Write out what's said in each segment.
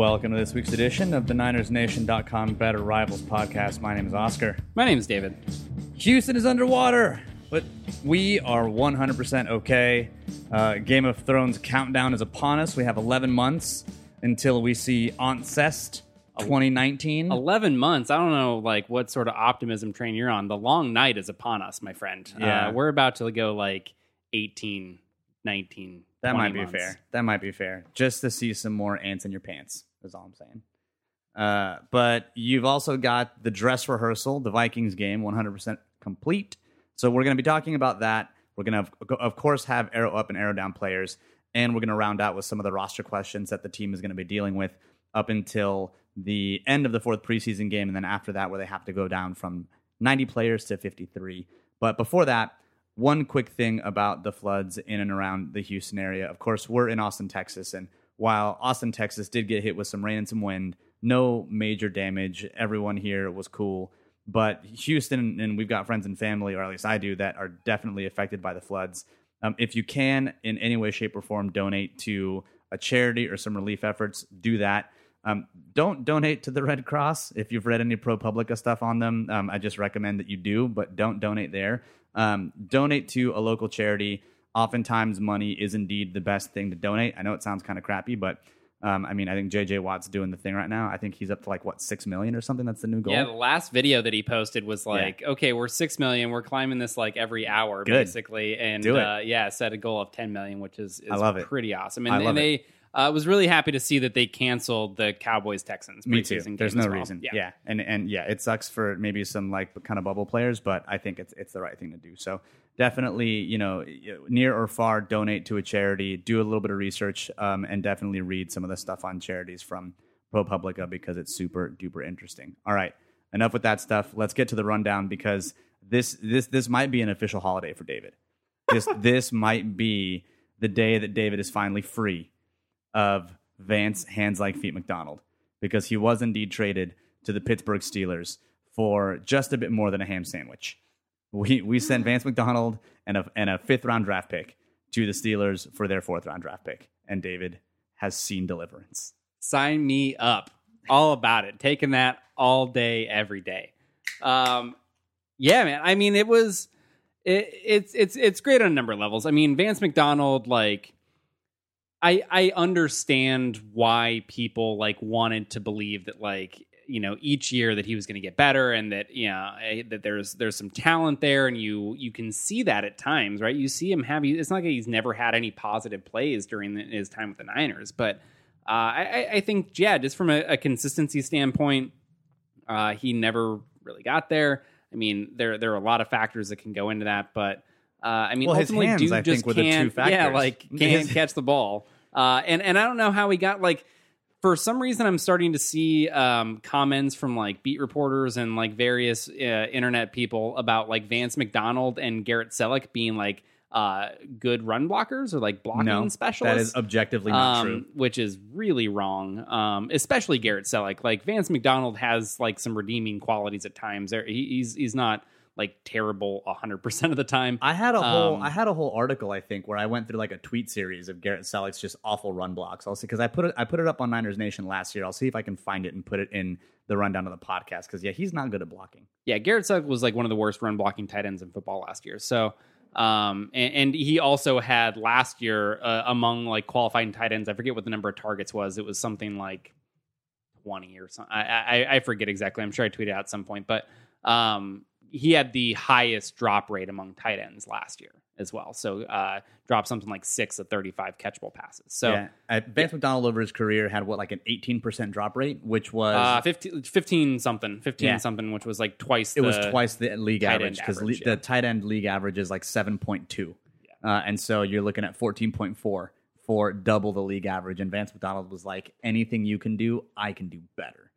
Welcome to this week's edition of the NinersNation.com Better Rivals podcast. My name is Oscar. My name is David. Houston is underwater, but we are 100% okay. Uh, Game of Thrones countdown is upon us. We have 11 months until we see Aunt Cest 2019. 11 months. I don't know like what sort of optimism train you're on. The long night is upon us, my friend. Yeah. Uh, we're about to go like 18, 19. That might be months. fair. That might be fair. Just to see some more ants in your pants, is all I'm saying. Uh, but you've also got the dress rehearsal, the Vikings game, 100% complete. So we're going to be talking about that. We're going to, of course, have arrow up and arrow down players, and we're going to round out with some of the roster questions that the team is going to be dealing with up until the end of the fourth preseason game, and then after that, where they have to go down from 90 players to 53. But before that, one quick thing about the floods in and around the Houston area. Of course, we're in Austin, Texas, and while Austin, Texas did get hit with some rain and some wind, no major damage. Everyone here was cool. But Houston, and we've got friends and family, or at least I do, that are definitely affected by the floods. Um, if you can, in any way, shape, or form, donate to a charity or some relief efforts, do that. Um, don't donate to the Red Cross if you've read any ProPublica stuff on them. Um, I just recommend that you do, but don't donate there. Um, donate to a local charity. Oftentimes, money is indeed the best thing to donate. I know it sounds kind of crappy, but um, I mean, I think JJ Watt's doing the thing right now. I think he's up to like what six million or something. That's the new goal. Yeah, the last video that he posted was like, okay, we're six million. We're climbing this like every hour, Good. basically, and Do it. Uh, yeah, set a goal of ten million, which is, is I love it. pretty awesome. I And, love and they uh, was really happy to see that they canceled the Cowboys Texans. Me too. There's no well. reason. Yeah. and and yeah, it sucks for maybe some like kind of bubble players, but I think it's it's the right thing to do. So definitely, you know, near or far, donate to a charity. Do a little bit of research, um, and definitely read some of the stuff on charities from ProPublica because it's super duper interesting. All right, enough with that stuff. Let's get to the rundown because this this this might be an official holiday for David. This this might be the day that David is finally free of Vance Hands Like Feet McDonald because he was indeed traded to the Pittsburgh Steelers for just a bit more than a ham sandwich. We we sent Vance McDonald and a and a fifth round draft pick to the Steelers for their fourth round draft pick, and David has seen deliverance. sign me up. All about it. Taking that all day every day. Um yeah man. I mean it was it, it's it's it's great on a number of levels. I mean vance mcdonald like i i understand why people like wanted to believe that like you know each year that he was going to get better and that you know eh, that there's there's some talent there and you you can see that at times right you see him have it's not like he's never had any positive plays during the, his time with the niners but uh, I, I- think, yeah, just from a, a consistency standpoint, uh, he never really got there. I mean, there there are a lot of factors that can go into that, but uh, I mean, Well, his ultimately, hands, dude I just think, were the two can't, factors. yeah, like can't catch the ball. Uh, and and I don't know how he got like. For some reason, I'm starting to see um, comments from like beat reporters and like various uh, internet people about like Vance McDonald and Garrett Celek being like uh, good run blockers or like blocking No, specialists that is objectively not um, true. which is really wrong. Um, especially Garrett Celek. Like Vance McDonald has like some redeeming qualities at times. There, he, he's he's not like terrible hundred percent of the time. I had a whole Um, I had a whole article I think where I went through like a tweet series of Garrett Celek's just awful run blocks. I'll see because I put it I put it up on Niners Nation last year. I'll see if I can find it and put it in the rundown of the podcast because yeah, he's not good at blocking. yeah, Garrett Celek was like one of the worst run blocking tight ends in football last year. So. Um and, and he also had last year uh, among like qualifying tight ends. I forget what the number of targets was. It was something like twenty or something. I, I I forget exactly. I'm sure I tweeted out at some point, but um he had the highest drop rate among tight ends last year as well. So uh dropped something like six of 35 catchable passes. So yeah, uh, Vance McDonald over his career had what like an 18% drop rate, which was uh 15, 15 something, 15 Yeah. something, which was like twice it was twice the league average because average, yeah. the tight end league average is like 7.2 uh, and so you're looking at 14.4 for double the league average and vance mcdonald was like anything you can do i can do better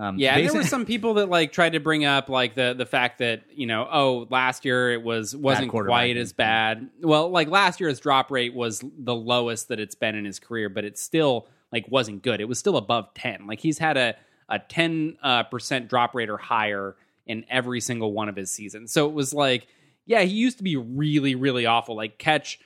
um, Yeah, and there were some people that like tried to bring up like the the fact that you know oh last year it was wasn't quite as bad. Well, like last year his drop rate was the lowest that it's been in his career, but it still like wasn't good. It was still above ten. Like he's had a a ten uh, percent drop rate or higher in every single one of his seasons. So it was like yeah, he used to be really really awful. Like catch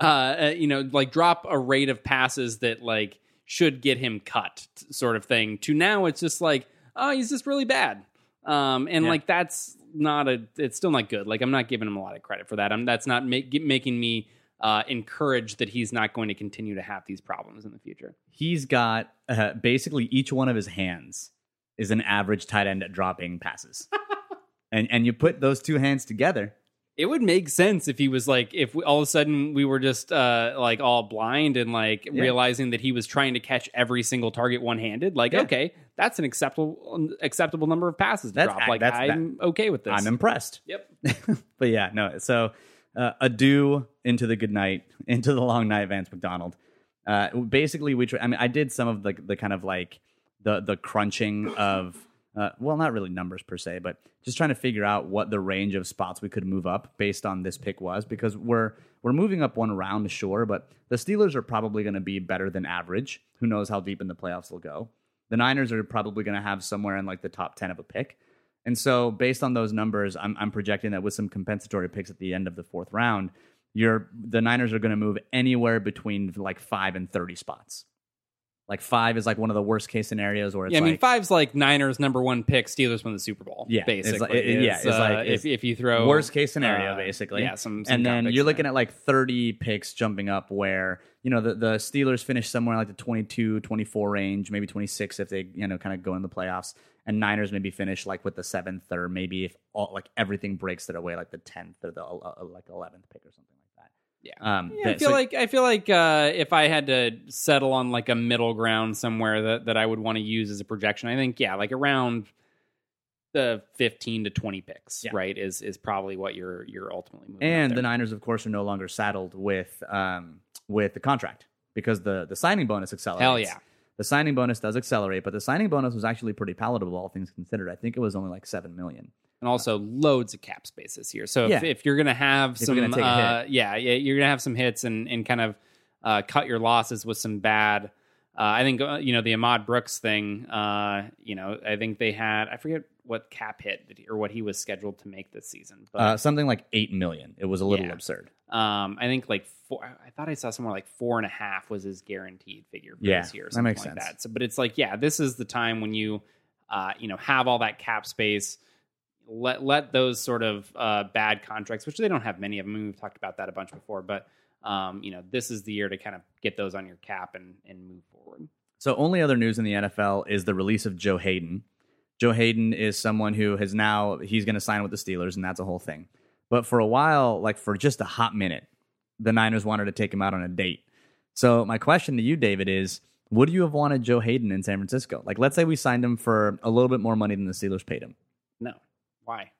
uh, uh, you know, like drop a rate of passes that like should get him cut sort of thing to now it's just like oh he's just really bad um and Yeah. like that's not a it's still not good like i'm not giving him a lot of credit for that i'm that's not make, making me uh encouraged that he's not going to continue to have these problems in the future He's got uh, basically each one of his hands is an average tight end at dropping passes. and and you put those two hands together. It would make sense if he was like if we, all of a sudden we were just uh like all blind and like Yeah. realizing that he was trying to catch every single target one-handed like Yeah. okay that's an acceptable acceptable number of passes to That's- drop like i'm okay with this I'm impressed. yep but yeah, no. So uh, adieu into the good night, into the long night, Vance McDonald. Uh, basically, we. Tr- I mean, I did some of the the kind of like the the crunching of. Uh, well, not really numbers per se, but just trying to figure out what the range of spots we could move up based on this pick was, because we're we're moving up one round, sure, but the Steelers are probably going to be better than average. Who knows how deep in the playoffs they'll go? The Niners are probably going to have somewhere in like the top ten of a pick. And so, based on those numbers, I'm, I'm projecting that with some compensatory picks at the end of the fourth round, you're the Niners are going to move anywhere between like five and thirty spots. Like five is like one of the worst case scenarios where it's yeah i mean like five's like niners number one pick steelers win the super bowl Yeah, it's basically like- it- yeah, it's uh, like- if, if you throw worst case scenario uh, basically. yeah some, some and then you're looking in at like 30 picks jumping up where you know the, the steelers finish somewhere like the 22 24 range maybe 26 if they you know kind of go in the playoffs and niners maybe finish like with the seventh or maybe if all like everything breaks their way like the 10th or the uh, uh, like 11th pick or something Yeah. um Yeah, I feel so- like I feel like uh, if I had to settle on like a middle ground somewhere that, that I would want to use as a projection, I think yeah, like around the fifteen to twenty picks, Yeah. right? Is is probably what you're you're ultimately moving. and the niners of course are no longer saddled with um with the contract because the the signing bonus accelerates hell yeah, The signing bonus does accelerate, but the signing bonus was actually pretty palatable, all things considered. I think it was only like seven million. And also loads of cap space this year. So if, Yeah. if you're gonna have If some, gonna uh, yeah, yeah, you're gonna have some hits and and kind of uh, cut your losses with some bad. Uh, I think uh, you know the Ahmad Brooks thing. Uh, you know, I think they had I forget what cap hit he, or what he was scheduled to make this season, but Uh, something like eight million. It was a little Yeah. absurd. Um, I think like four. I thought I saw somewhere like four and a half was his guaranteed figure for Yeah, this year. Or that something makes like sense. That. So, but it's like, yeah, this is the time when you, uh, you know, have all that cap space. Let let those sort of uh, bad contracts, which they don't have many of them. We've talked about that a bunch before, but um, you know, this is the year to kind of get those on your cap and and move forward. So, only other news in the NFL is the release of Joe Haden. Joe Haden is someone who has now he's going to sign with the Steelers, and that's a whole thing. But for a while, like for just a hot minute, the Niners wanted to take him out on a date. So, my question to you, David, is: Would you have wanted Joe Haden in San Francisco? Like, let's say we signed him for a little bit more money than the Steelers paid him. Why?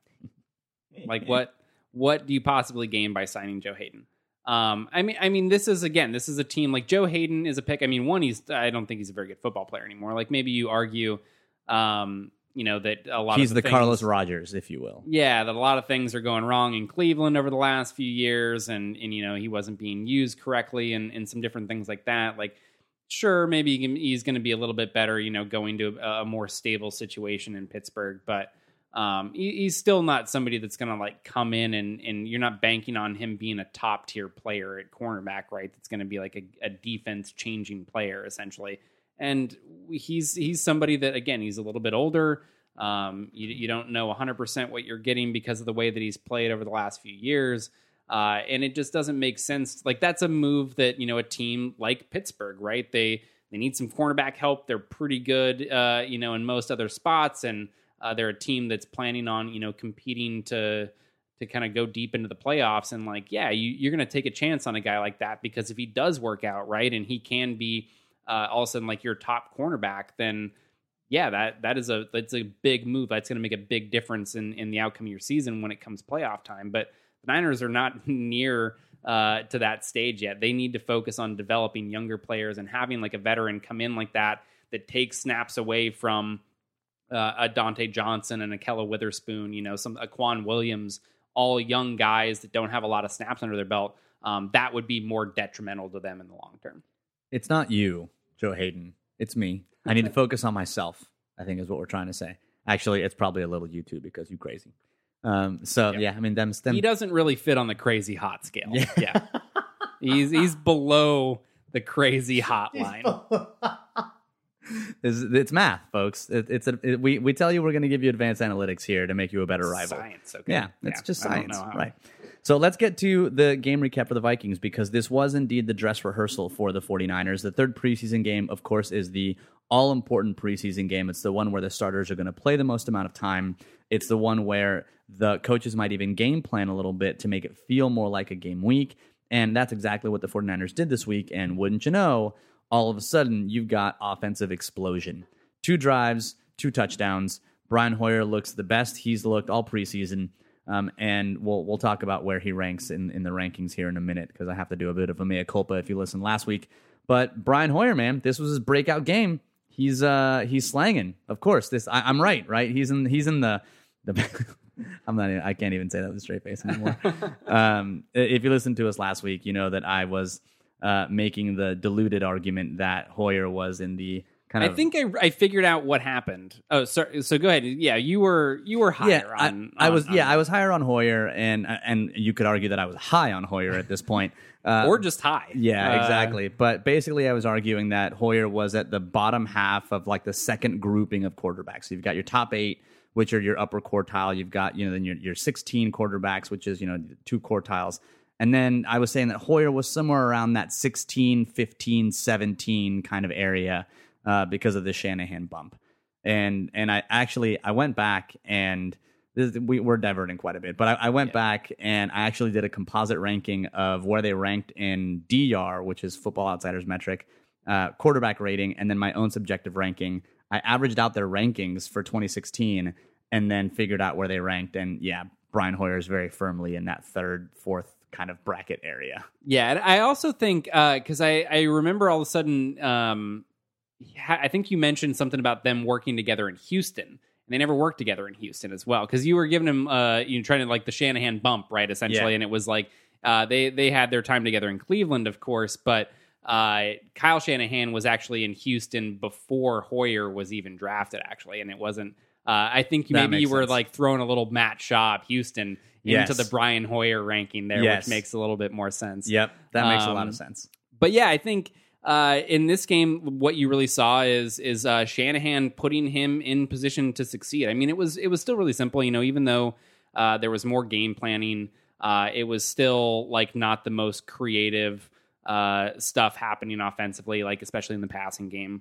Like what what do you possibly gain by signing Joe Haden? Um, I mean, I mean, this is again, this is a team like Joe Haden is a pick. I mean, one, he's I don't think he's a very good football player anymore. Like maybe you argue, um, you know, that a lot He's of the, things, Carlos Rogers, if you will. yeah, that a lot of things are going wrong in Cleveland over the last few years, and and you know he wasn't being used correctly, and and some different things like that. Like, sure, maybe he's going to be a little bit better, you know, going to a, a more stable situation in Pittsburgh, but um, he, he's still not somebody that's going to like come in and and you're not banking on him being a top tier player at cornerback, right? That's going to be like a, a defense changing player essentially. And he's he's somebody that again he's a little bit older. Um, you, you don't know 100% what you're getting because of the way that he's played over the last few years. Uh, and it just doesn't make sense. Like that's a move that, you know, a team like Pittsburgh, right? They, they need some cornerback help. They're pretty good, uh, you know, in most other spots. And uh, they're a team that's planning on, you know, competing to, to kind of go deep into the playoffs. And like, yeah, you, you're going to take a chance on a guy like that because if he does work out, right, and he can be uh, all of a sudden like your top cornerback, then yeah, that that is a that's a big move. That's going to make a big difference in in the outcome of your season when it comes playoff time. But the Niners are not near uh, to that stage yet. They need to focus on developing younger players and having like a veteran come in like that that takes snaps away from uh, a Dontae Johnson and a Kella Witherspoon. You know, some a K'Waun Williams, all young guys that don't have a lot of snaps under their belt. Um, that would be more detrimental to them in the long term. It's not you, Joe Haden. It's me. I need to focus on myself. I think is what we're trying to say. Actually, it's probably a little you too because you crazy. Um, so Yep. yeah, I mean them. them he doesn't really fit on the crazy hot scale. Yeah. Yeah. he's he's below the crazy hotline. it's, it's math, folks. It, it's a, it, we we tell you we're going to give you advanced analytics here to make you a better rival. Science, okay. Yeah, it's just science, right? So let's get to the game recap for the Vikings because this was indeed the dress rehearsal for the 49ers. The third preseason game, of course, is the all important preseason game. It's the one where the starters are going to play the most amount of time. It's the one where the coaches might even game plan a little bit to make it feel more like a game week. And that's exactly what the 49ers did this week. And wouldn't you know, all of a sudden you've got offensive explosion. Two drives, two touchdowns. Brian Hoyer looks the best he's looked all preseason. Um, and we'll we'll talk about where he ranks in, in the rankings here in a minute because I have to do a bit of a mea culpa if you listened last week. But Brian Hoyer, man, this was his breakout game. He's uh he's slanging. Of course, this I, I'm right, right? He's in he's in the the. I'm not. I can't even say that with a straight face anymore. um, if you listened to us last week, you know that I was uh, making the diluted argument that Hoyer was in the kind of. I think I, I figured out what happened. Oh, sorry. So go ahead. Yeah, you were you were higher yeah, on. I, I on- was. Yeah, I was higher on Hoyer, and and you could argue that I was high on Hoyer at this point. Uh, or just high. Yeah, Uh, exactly. But basically, I was arguing that Hoyer was at the bottom half of like the second grouping of quarterbacks. So you've got your top eight, which are your upper quartile. You've got you know then your your 16 quarterbacks, which is you know two quartiles. And then I was saying that Hoyer was somewhere around that 16, 15, 17 kind of area uh, because of the Shanahan bump. And and I actually I went back and this, we, we're diverting quite a bit, but I, I went Yeah. back and I actually did a composite ranking of where they ranked in DR, which is Football Outsiders metric, uh, quarterback rating, and then my own subjective ranking. I averaged out their rankings for 2016 and then figured out where they ranked. And yeah, Brian Hoyer is very firmly in that third, fourth kind of bracket area. Yeah, and I also think because I I remember all of a sudden, um, I think you mentioned something about them working together in Houston, and they never worked together in Houston as well. Because you were giving them, uh, you know, trying to like the Shanahan bump, right? Essentially, Yeah. and it was like uh, they they had their time together in Cleveland, of course, but. Uh, Kyle Shanahan was actually in Houston before Hoyer was even drafted, actually, and it wasn't. Uh, I think That maybe you were sense. like throwing a little Matt Schaub Houston Yes. into the Brian Hoyer ranking there, Yes. which makes a little bit more sense. Yep, that makes a lot Um, of sense. But yeah, I think uh, in this game, what you really saw is is uh, Shanahan putting him in position to succeed. I mean, it was it was still really simple, you know. Even though uh, there was more game planning, uh, it was still like not the most creative uh, stuff happening offensively, like especially in the passing game.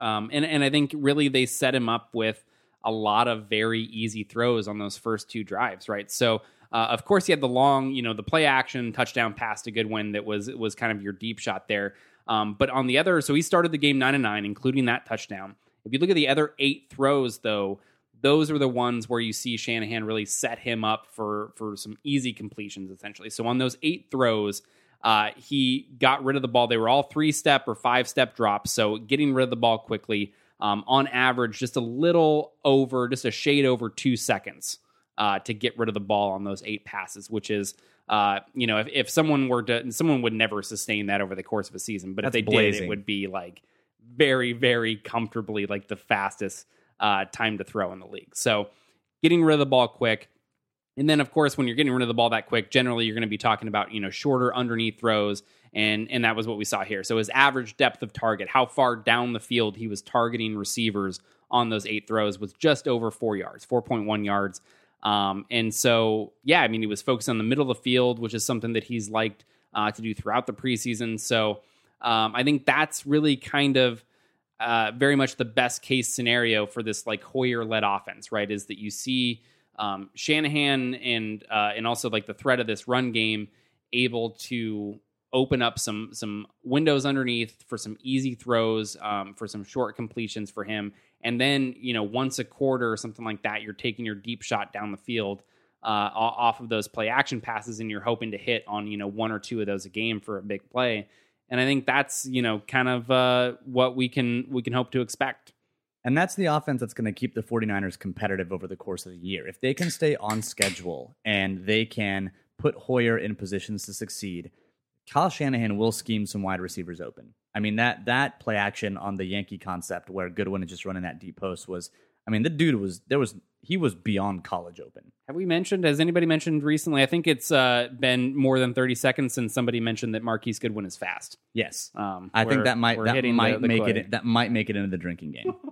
Um, and and I think really they set him up with a lot of very easy throws on those first two drives, right? So. Uh, of course, he had the long, you know, the play action touchdown pass to Goodwin that was was kind of your deep shot there. Um, but on the other, so he started the game nine and nine, including that touchdown. If you look at the other eight throws, though, those are the ones where you see Shanahan really set him up for for some easy completions, essentially. So on those eight throws, uh, he got rid of the ball. They were all three step or five step drops, so getting rid of the ball quickly. Um, on average, just a little over, just a shade over two seconds uh, to get rid of the ball on those eight passes, which is, uh, you know, if, if someone were to, someone would never sustain that over the course of a season, but if That's they did, it would be like very, very comfortably like the fastest uh, time to throw in the league. So getting rid of the ball quick. And then, of course, when you're getting rid of the ball that quick, generally you're going to be talking about you know shorter underneath throws, and and that was what we saw here. So his average depth of target, how far down the field he was targeting receivers on those eight throws, was just over four yards, four point one yards. Um, and so, yeah, I mean, he was focused on the middle of the field, which is something that he's liked uh, to do throughout the preseason. So um, I think that's really kind of uh, very much the best case scenario for this like Hoyer led offense, right? Is that you see um, Shanahan and uh, and also like the threat of this run game able to open up some some windows underneath for some easy throws, um, for some short completions for him, and then you know once a quarter or something like that, you're taking your deep shot down the field uh, off of those play action passes, and you're hoping to hit on you know one or two of those a game for a big play. And I think that's you know kind of uh, what we can we can hope to expect. And that's the offense that's going to keep the 49ers competitive over the course of the year. If they can stay on schedule and they can put Hoyer in positions to succeed, Kyle Shanahan will scheme some wide receivers open. I mean that that play action on the Yankee concept where Goodwin is just running that deep post was I mean, the dude was there was he was beyond college open. Have we mentioned? Has anybody mentioned recently? I think it's uh, been more than thirty seconds since somebody mentioned that Marquise Goodwin is fast. Yes, Um, I think that might that might the- the make clay. it that might make it into the drinking game.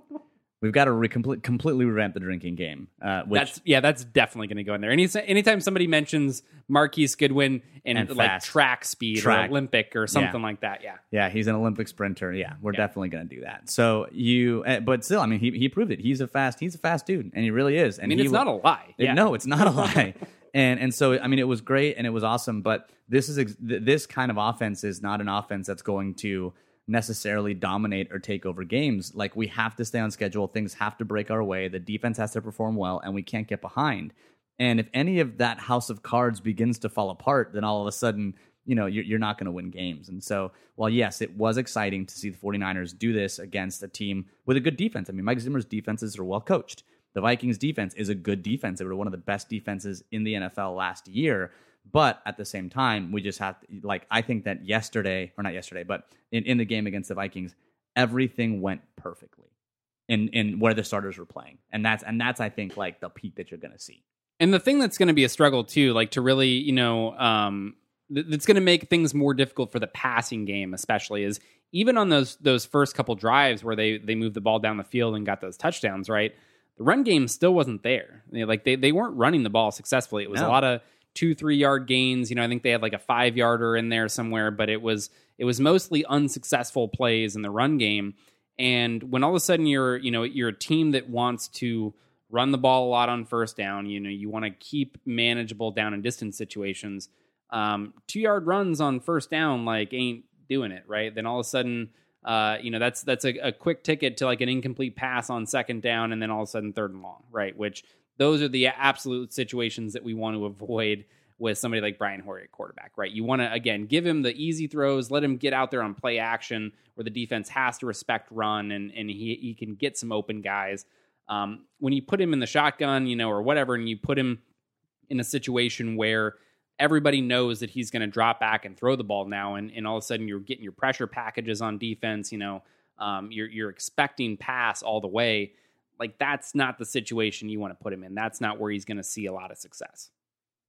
We've got to re- complete, completely revamp the drinking game. Uh, which that's yeah, that's definitely going to go in there. Any anytime somebody mentions Marquise Goodwin and, And like track speed Track. or Olympic or something like that, yeah. Yeah, he's an Olympic sprinter. Yeah, we're Yeah. definitely going to do that. So you, uh, but still, I mean, he he proved it. He's a fast, he's a fast dude, and he really is. I And mean, he it's not a lie. It- Yeah. No, it's not a lie. and and so I mean, it was great and it was awesome. But this is ex- th- this kind of offense is not an offense that's going to necessarily dominate or take over games. Like we have to stay on schedule. Things have to break our way. The defense has to perform well, and we can't get behind. And if any of that house of cards begins to fall apart, then all of a sudden, you know, you're, you're not going to win games. And so, while yes, it was exciting to see the 49ers do this against a team with a good defense. I mean, Mike Zimmer's defenses are well coached. The Vikings defense is a good defense. They were one of the best defenses in the NFL last year. But at the same time, we just have to, like, I think that yesterday, or not yesterday, but in, in the game against the Vikings, everything went perfectly in, in where the starters were playing. And that's, and that's, I think, like the peak that you're going to see. And the thing that's going to be a struggle too, like to really, you know, um, th- that's going to make things more difficult for the passing game, especially, is even on those those first couple drives where they they moved the ball down the field and got those touchdowns, right? The run game still wasn't there. They, like they they weren't running the ball successfully. It was a lot of two three yard gains. You know, I think they had like a five yarder in there somewhere, but it was it was mostly unsuccessful plays in the run game. And when all of a sudden you're you know you're a team that wants to run the ball a lot on first down. You know, you want to keep manageable down and distance situations. Um, two yard runs on first down like ain't doing it right. Then all of a sudden, uh, you know that's that's a, a quick ticket to like an incomplete pass on second down, and then all of a sudden third and long, right? Which those are the absolute situations that we want to avoid with somebody like Brian Hoyer at quarterback, right? You want to again give him the easy throws, let him get out there on play action where the defense has to respect run, and and he he can get some open guys. Um, when you put him in the shotgun, you know, or whatever, and you put him in a situation where everybody knows that he's going to drop back and throw the ball now, and, and all of a sudden you're getting your pressure packages on defense, you know, um, you're you're expecting pass all the way. Like that's not the situation you want to put him in. That's not where he's going to see a lot of success.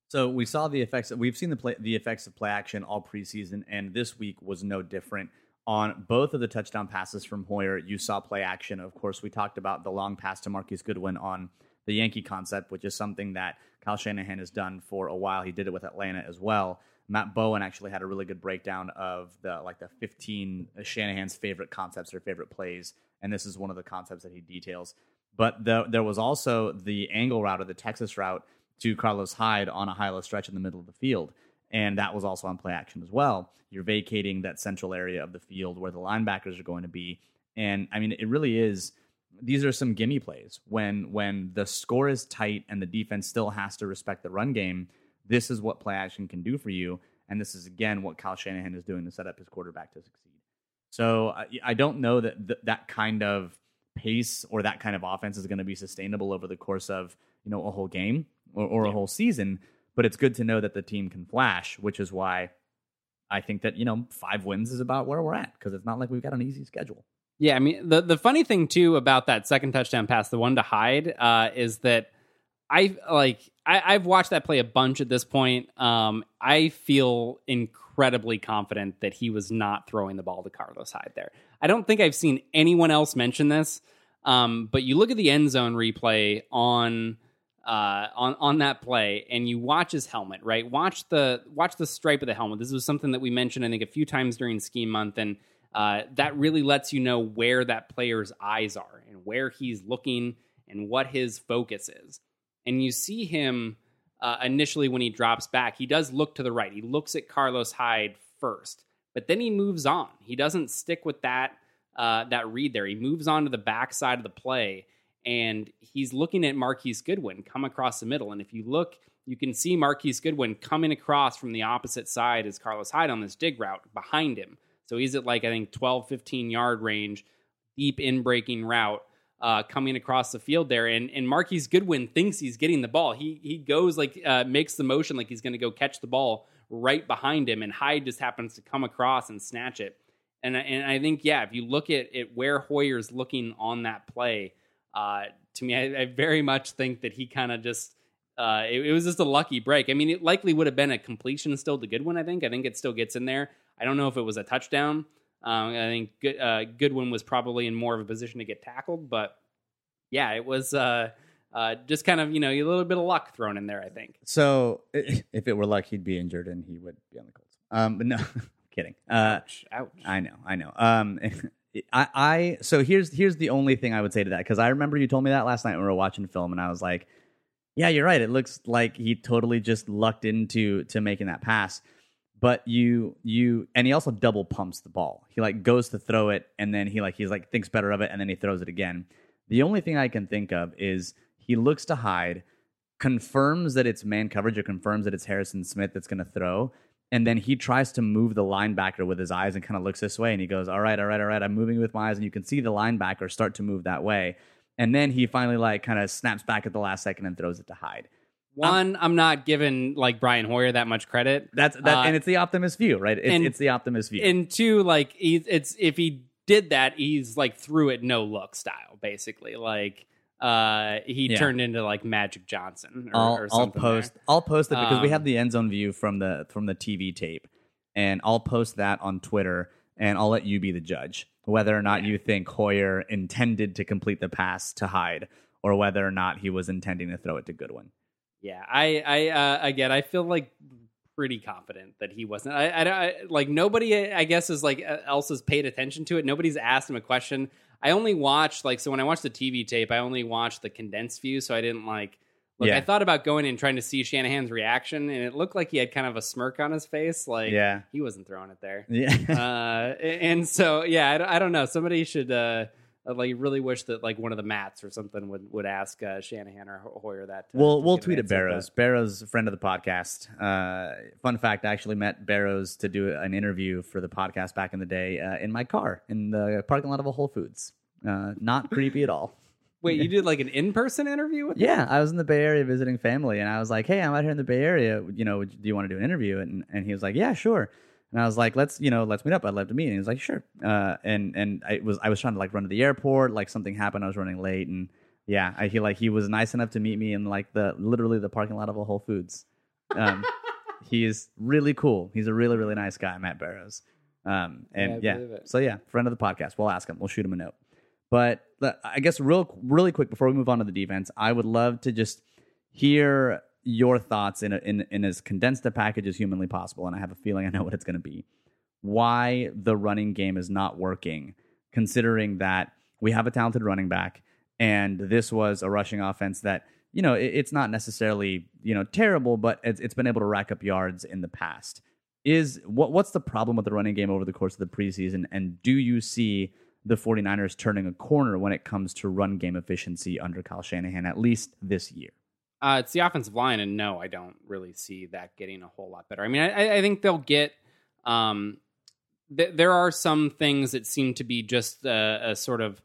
So we saw the effects. We've seen the play, the effects of play action all preseason, and this week was no different. On both of the touchdown passes from Hoyer, you saw play action. Of course, we talked about the long pass to Marquise Goodwin on the Yankee concept, which is something that Kyle Shanahan has done for a while. He did it with Atlanta as well. Matt Bowen actually had a really good breakdown of the like the 15 uh, Shanahan's favorite concepts or favorite plays, and this is one of the concepts that he details. But the, there was also the angle route or the Texas route to Carlos Hyde on a high low stretch in the middle of the field. And that was also on play action as well. You're vacating that central area of the field where the linebackers are going to be. And I mean, it really is. These are some gimme plays when when the score is tight and the defense still has to respect the run game. This is what play action can do for you, and this is again what Kyle Shanahan is doing to set up his quarterback to succeed. So I, I don't know that th- that kind of pace or that kind of offense is going to be sustainable over the course of you know a whole game or, or a whole season. But it's good to know that the team can flash, which is why I think that you know five wins is about where we're at because it's not like we've got an easy schedule. Yeah, I mean the the funny thing too about that second touchdown pass, the one to Hyde, uh, is that I like I, I've watched that play a bunch at this point. Um, I feel incredibly confident that he was not throwing the ball to Carlos Hyde there. I don't think I've seen anyone else mention this. Um, but you look at the end zone replay on uh, on on that play, and you watch his helmet. Right, watch the watch the stripe of the helmet. This was something that we mentioned, I think, a few times during scheme month, and uh, that really lets you know where that player's eyes are and where he's looking and what his focus is. And you see him uh, initially when he drops back, he does look to the right. He looks at Carlos Hyde first, but then he moves on. He doesn't stick with that uh, that read there. He moves on to the backside of the play, and he's looking at Marquise Goodwin come across the middle. And if you look, you can see Marquise Goodwin coming across from the opposite side as Carlos Hyde on this dig route behind him. So he's at like, I think, 12, 15 yard range, deep in breaking route. Uh, coming across the field there, and and Marquise Goodwin thinks he's getting the ball. He he goes like uh, makes the motion like he's going to go catch the ball right behind him, and Hyde just happens to come across and snatch it. And and I think yeah, if you look at, at where Hoyer's looking on that play, uh, to me, I, I very much think that he kind of just. Uh, it, it was just a lucky break. I mean, it likely would have been a completion still the good one. I think. I think it still gets in there. I don't know if it was a touchdown. Um, I think good, uh, Goodwin was probably in more of a position to get tackled, but yeah, it was uh, uh, just kind of you know a little bit of luck thrown in there. I think. So if it were luck, he'd be injured and he would be on the Colts. Um, but no, kidding. Uh, ouch! Ouch! I know, I know. Um, I, I so here's here's the only thing I would say to that because I remember you told me that last night when we were watching film and I was like, yeah, you're right. It looks like he totally just lucked into to making that pass. But you you and he also double pumps the ball. He like goes to throw it and then he like he's like thinks better of it and then he throws it again. The only thing I can think of is he looks to Hyde, confirms that it's man coverage or confirms that it's Harrison Smith that's going to throw, and then he tries to move the linebacker with his eyes and kind of looks this way and he goes, "All right, all right, all right, I'm moving with my eyes." And you can see the linebacker start to move that way. And then he finally like kind of snaps back at the last second and throws it to Hyde. One, I'm, I'm not giving like Brian Hoyer that much credit. That's that, Uh, and it's the optimist view, right? It's, and- it's the optimist view. and two, like he's, it's if he did that, he's like threw it no look style, basically. Like uh, he Yeah. turned into like Magic Johnson or, I'll, or I'll something. post I'll post it because we Um, have the end zone view from the from the TV tape, and I'll post that on Twitter, and I'll let you be the judge whether or not you think Hoyer intended to complete the pass to Hyde or whether or not he was intending to throw it to Goodwin. Yeah, I, I, uh, again, I feel like pretty confident that he wasn't. I, I, I like nobody, I guess, is like uh, else has paid attention to it. Nobody's asked him a question. I only watched like so when I watched the TV tape, I only watched the condensed view, so I didn't like. Look, Yeah. I thought about going and trying to see Shanahan's reaction, and it looked like he had kind of a smirk on his face, like yeah, he wasn't throwing it there. yeah. uh, and so yeah, I, I don't know. Somebody should uh, like really wish that like one of the Mats or something would would ask uh, Shanahan or Hoyer that. to- We'll to we'll tweet at Barrows. Barrows, friend of the podcast. Uh, fun fact: I actually met Barrows to do an interview for the podcast back in the day uh, in my car in the parking lot of a Whole Foods. Uh, not creepy at all. Wait, you did like an in person interview with? Yeah, I was in the Bay Area visiting family, and I was like, "Hey, I'm out here in the Bay Area. You know, do you want to do an interview?" And and he was like, "Yeah, sure." And I was like, "Let's you know, let's meet up. I'd love to meet." And he was like, "Sure." Uh, and and I was I was trying to like run to the airport. Like something happened. I was running late, and yeah, I feel like he was nice enough to meet me in like the literally the parking lot of a Whole Foods. Um, he is really cool. He's a really really nice guy, Matt Barrows. Um, and Yeah, yeah, so yeah, friend of the podcast. We'll ask him. We'll shoot him a note. But I guess real really quick before we move on to the defense, I would love to just hear your thoughts in a, in in as condensed a package as humanly possible. And I have a feeling I know what it's going to be. Why the running game is not working, considering that we have a talented running back, and this was a rushing offense that you know it, it's not necessarily you know terrible, but it's, it's been able to rack up yards in the past. Is what what's the problem with the running game over the course of the preseason, and do you see the 49ers turning a corner when it comes to run game efficiency under Kyle Shanahan, at least this year? Uh, it's the offensive line, and no, I don't really see that getting a whole lot better. I mean, I, I think they'll get. Um, th- there are some things that seem to be just a, a sort of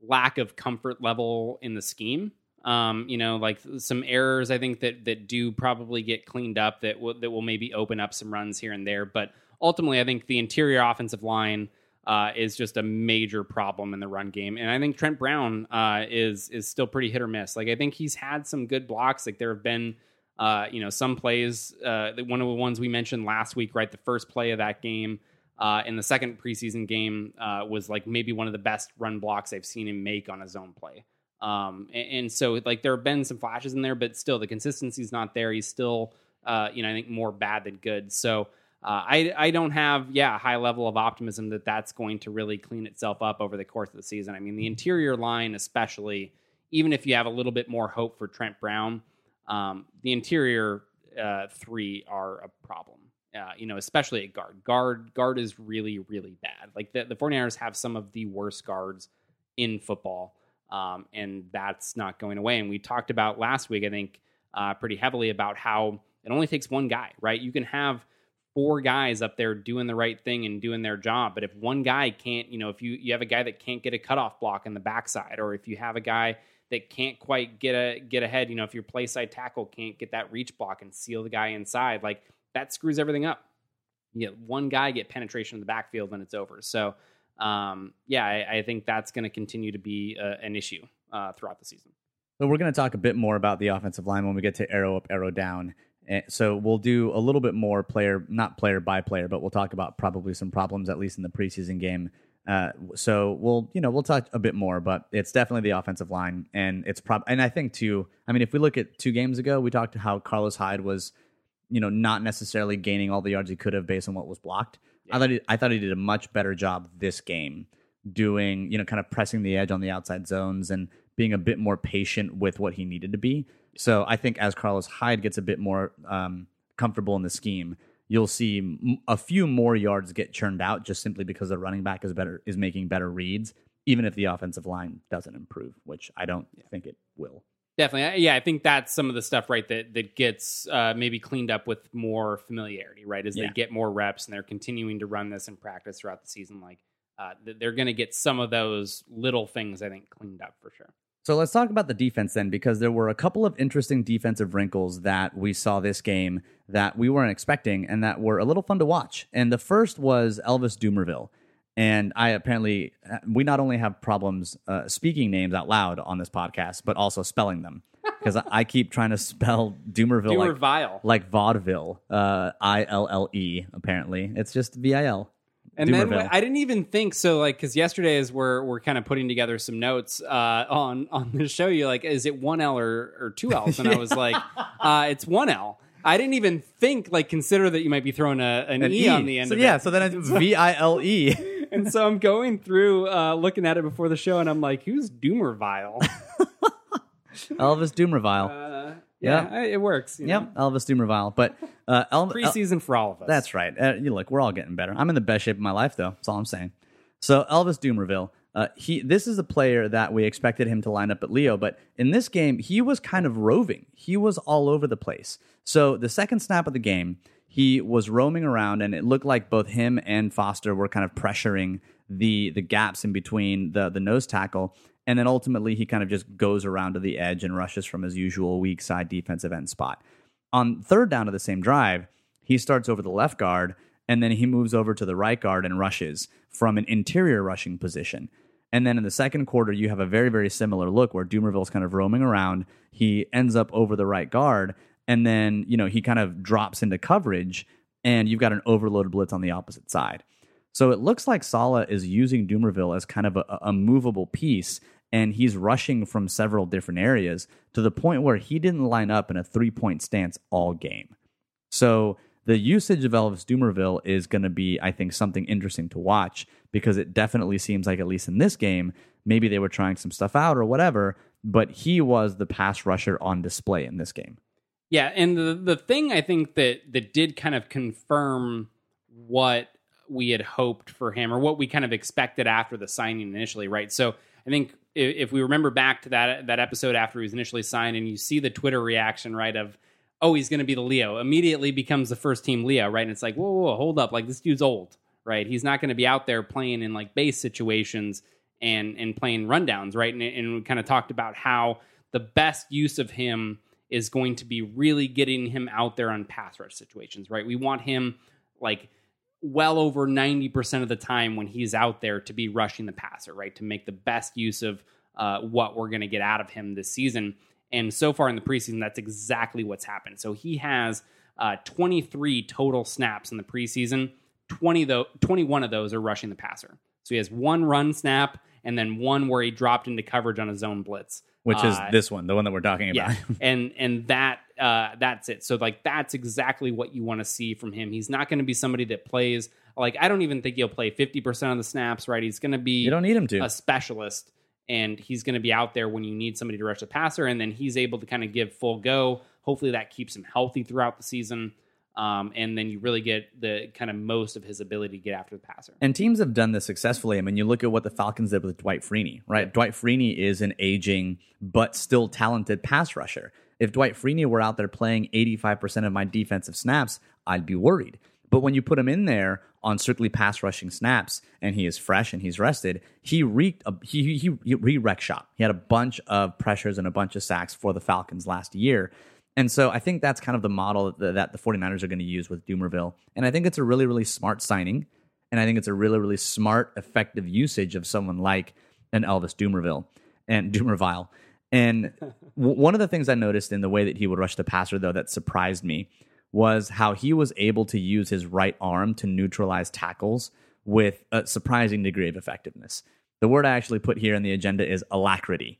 lack of comfort level in the scheme. Um, you know, like some errors I think that that do probably get cleaned up that that will maybe open up some runs here and there. But ultimately, I think the interior offensive line uh, is just a major problem in the run game, and I think Trent Brown uh, is is still pretty hit or miss. Like I think he's had some good blocks. Like there have been. Uh, you know, some plays. Uh, one of the ones we mentioned last week, right? The first play of that game uh, in the second preseason game uh, was like maybe one of the best run blocks I've seen him make on a zone play. Um, and, and so like there have been some flashes in there, but still the consistency's not there. He's still, uh, you know, I think more bad than good. So uh, I I don't have yeah a high level of optimism that that's going to really clean itself up over the course of the season. I mean the interior line especially, even if you have a little bit more hope for Trent Brown, um, the interior uh, three are a problem. Uh, you know, especially at guard. Guard guard is really really bad. Like the the 49ers have some of the worst guards in football. Um, and that's not going away. And we talked about last week, I think, uh, pretty heavily about how it only takes one guy, right? You can have four guys up there doing the right thing and doing their job, but if one guy can't, you know, if you you have a guy that can't get a cutoff block in the backside, or if you have a guy that can't quite get a get ahead, you know, if your play side tackle can't get that reach block and seal the guy inside, like that screws everything up. You get one guy get penetration in the backfield, and it's over. So um, yeah, I, I think that's going to continue to be uh, an issue uh, throughout the season. So we're going to talk a bit more about the offensive line when we get to arrow up, arrow down. And so we'll do a little bit more player, not player by player, but we'll talk about probably some problems at least in the preseason game. Uh, so we'll, you know, we'll touch a bit more, but it's definitely the offensive line, and it's prob. And I think too. I mean, if we look at two games ago, we talked to how Carlos Hyde was, you know, not necessarily gaining all the yards he could have based on what was blocked. I thought he, I thought he did a much better job this game doing, you know, kind of pressing the edge on the outside zones and being a bit more patient with what he needed to be. So I think as Carlos Hyde gets a bit more um, comfortable in the scheme, you'll see m- a few more yards get churned out just simply because the running back is better is making better reads, even if the offensive line doesn't improve, which I don't think it will. Definitely, yeah. I think that's some of the stuff, right? That that gets uh, maybe cleaned up with more familiarity, right? As Yeah. they get more reps and they're continuing to run this in practice throughout the season, like uh, they're going to get some of those little things, I think, cleaned up for sure. So let's talk about the defense then, because there were a couple of interesting defensive wrinkles that we saw this game that we weren't expecting and that were a little fun to watch. And the first was Elvis Dumervil. And I apparently, uh, we not only have problems uh, speaking names out loud on this podcast, but also spelling them. Because I, I keep trying to spell Dumervil like, like vaudeville, uh, I L L E, apparently. It's just V I L. And then. I didn't even think so, like because yesterday as we're we're kind of putting together some notes uh, on on the show, you're like, is it one L or or two L's? And I was like, uh, it's one L. I didn't even think like consider that you might be throwing a, an, An e, on the end so, yeah, it. so then it's V I L E. and so I'm going through uh, looking at it before the show, and I'm like, who's Doomervile? Elvis Dumervil. Yeah. yeah, it works. you know? Yep, Elvis Dumervil. But uh, El- El- Preseason for all of us. that's right. Uh, you look, we're all getting better. I'm in the best shape of my life, though. That's all I'm saying. So Elvis Dumervil, uh, he this is a player that we expected him to line up at Leo, but in this game he was kind of roving. He was all over the place. So the second snap of the game, he was roaming around, and it looked like both him and Foster were kind of pressuring the the gaps in between the the nose tackle. And then ultimately, he kind of just goes around to the edge and rushes from his usual weak side defensive end spot. On third down of the same drive, he starts over the left guard and then he moves over to the right guard and rushes from an interior rushing position. And then in the second quarter, you have a very, very similar look where Dumervil's kind of roaming around. He ends up over the right guard, and then, you know, he kind of drops into coverage, and you've got an overload blitz on the opposite side. So it looks like Saleh is using Dumervil as kind of a, a movable piece, and he's rushing from several different areas to the point where he didn't line up in a three point stance all game. So the usage of Elvis Dumervil is going to be, I think, something interesting to watch because it definitely seems like, at least in this game, maybe they were trying some stuff out or whatever, but he was the pass rusher on display in this game. Yeah, and the the thing I think that that did kind of confirm what we had hoped for him or what we kind of expected after the signing initially, right? So I think if, we remember back to that that episode after he was initially signed, and you see the Twitter reaction, right, of oh he's going to be the Leo, immediately becomes the first team Leo, right? And it's like whoa, whoa, whoa hold up, like this dude's old, right? He's not going to be out there playing in like base situations and and playing rundowns, right? And, and we kind of talked about how the best use of him is going to be really getting him out there on pass rush situations, right? We want him like well over 90% of the time when he's out there to be rushing the passer, right? To make the best use of uh, what we're going to get out of him this season. And so far in the preseason, that's exactly what's happened. So he has uh, 23 total snaps in the preseason. 20 though, 21 of those are rushing the passer. So he has one run snap and then one where he dropped into coverage on a zone blitz Which is Uh, this one, the one that we're talking about. yeah, and and that uh, that's it. So like that's exactly what you want to see from him. He's not going to be somebody that plays like I don't even think he'll play fifty percent of the snaps. Right? He's going to be you don't need him to. a specialist, and he's going to be out there when you need somebody to rush the passer, and then he's able to kind of give full go. Hopefully that keeps him healthy throughout the season. Um, and then you really get the kind of most of his ability to get after the passer. And teams have done this successfully. I mean, you look at what the Falcons did with Dwight Freeney, right? Dwight Freeney is an aging but still talented pass rusher. If Dwight Freeney were out there playing 85% of my defensive snaps, I'd be worried. But when you put him in there on strictly pass rushing snaps and he is fresh and he's rested, he wreaked a, he he he, he wrecked shop. He had a bunch of pressures and a bunch of sacks for the Falcons last year. And so I think that's kind of the model that, the 49ers are going to use with Dumervil. And I think it's a really, really smart signing. And I think it's a really, really smart, effective usage of someone like an Elvis Dumervil. and Dumervil. And w- one of the things I noticed in the way that he would rush the passer, though, that surprised me was how he was able to use his right arm to neutralize tackles with a surprising degree of effectiveness. The word I actually put here in the agenda is alacrity.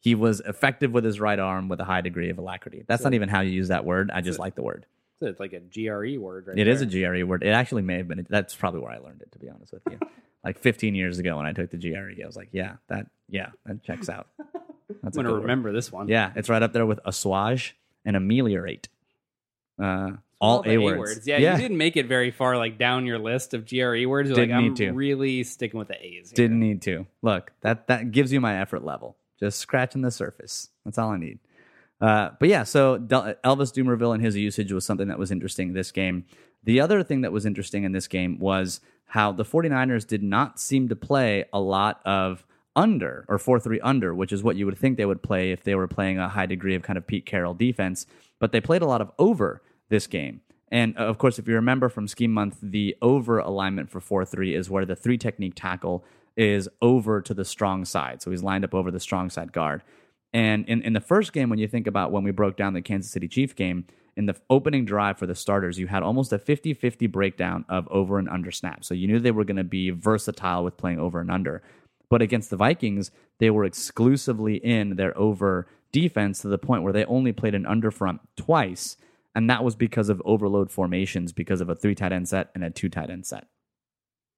He was effective with his right arm with a high degree of alacrity. That's not even how you use that word. I just like the word. So it's like a GRE word, right? It is a. GRE word. It actually may have been. That's probably where I learned it, to be honest with you. like 15 years ago when I took the GRE, I was like, yeah, that, yeah, that checks out. That's I'm gonna good word. remember this one. Yeah, it's right up there with assuage and ameliorate. Uh, all A words. Yeah, you didn't make it very far, like down your list of GRE words. You're Didn't like, I'm need to. really sticking with the A's. Here. Didn't need to. Look, that that gives you my effort level. Just scratching the surface. That's all I need. Uh, but yeah, so Del- Elvis Dumervil and his usage was something that was interesting this game. The other thing that was interesting in this game was how the 49ers did not seem to play a lot of under or 4 3 under, which is what you would think they would play if they were playing a high degree of kind of Pete Carroll defense. But they played a lot of over this game. And uh, of course, if you remember from scheme month, the over alignment for 4 3 is where the three technique tackle is over to the strong side. So he's lined up over the strong side guard. And in, in the first game, when you think about when we broke down the Kansas City Chief game, in the opening drive for the starters, you had almost a 50 50 breakdown of over and under snaps. So you knew they were going to be versatile with playing over and under. But against the Vikings, they were exclusively in their over defense to the point where they only played an under front twice. And that was because of overload formations, because of a three tight end set and a two tight end set.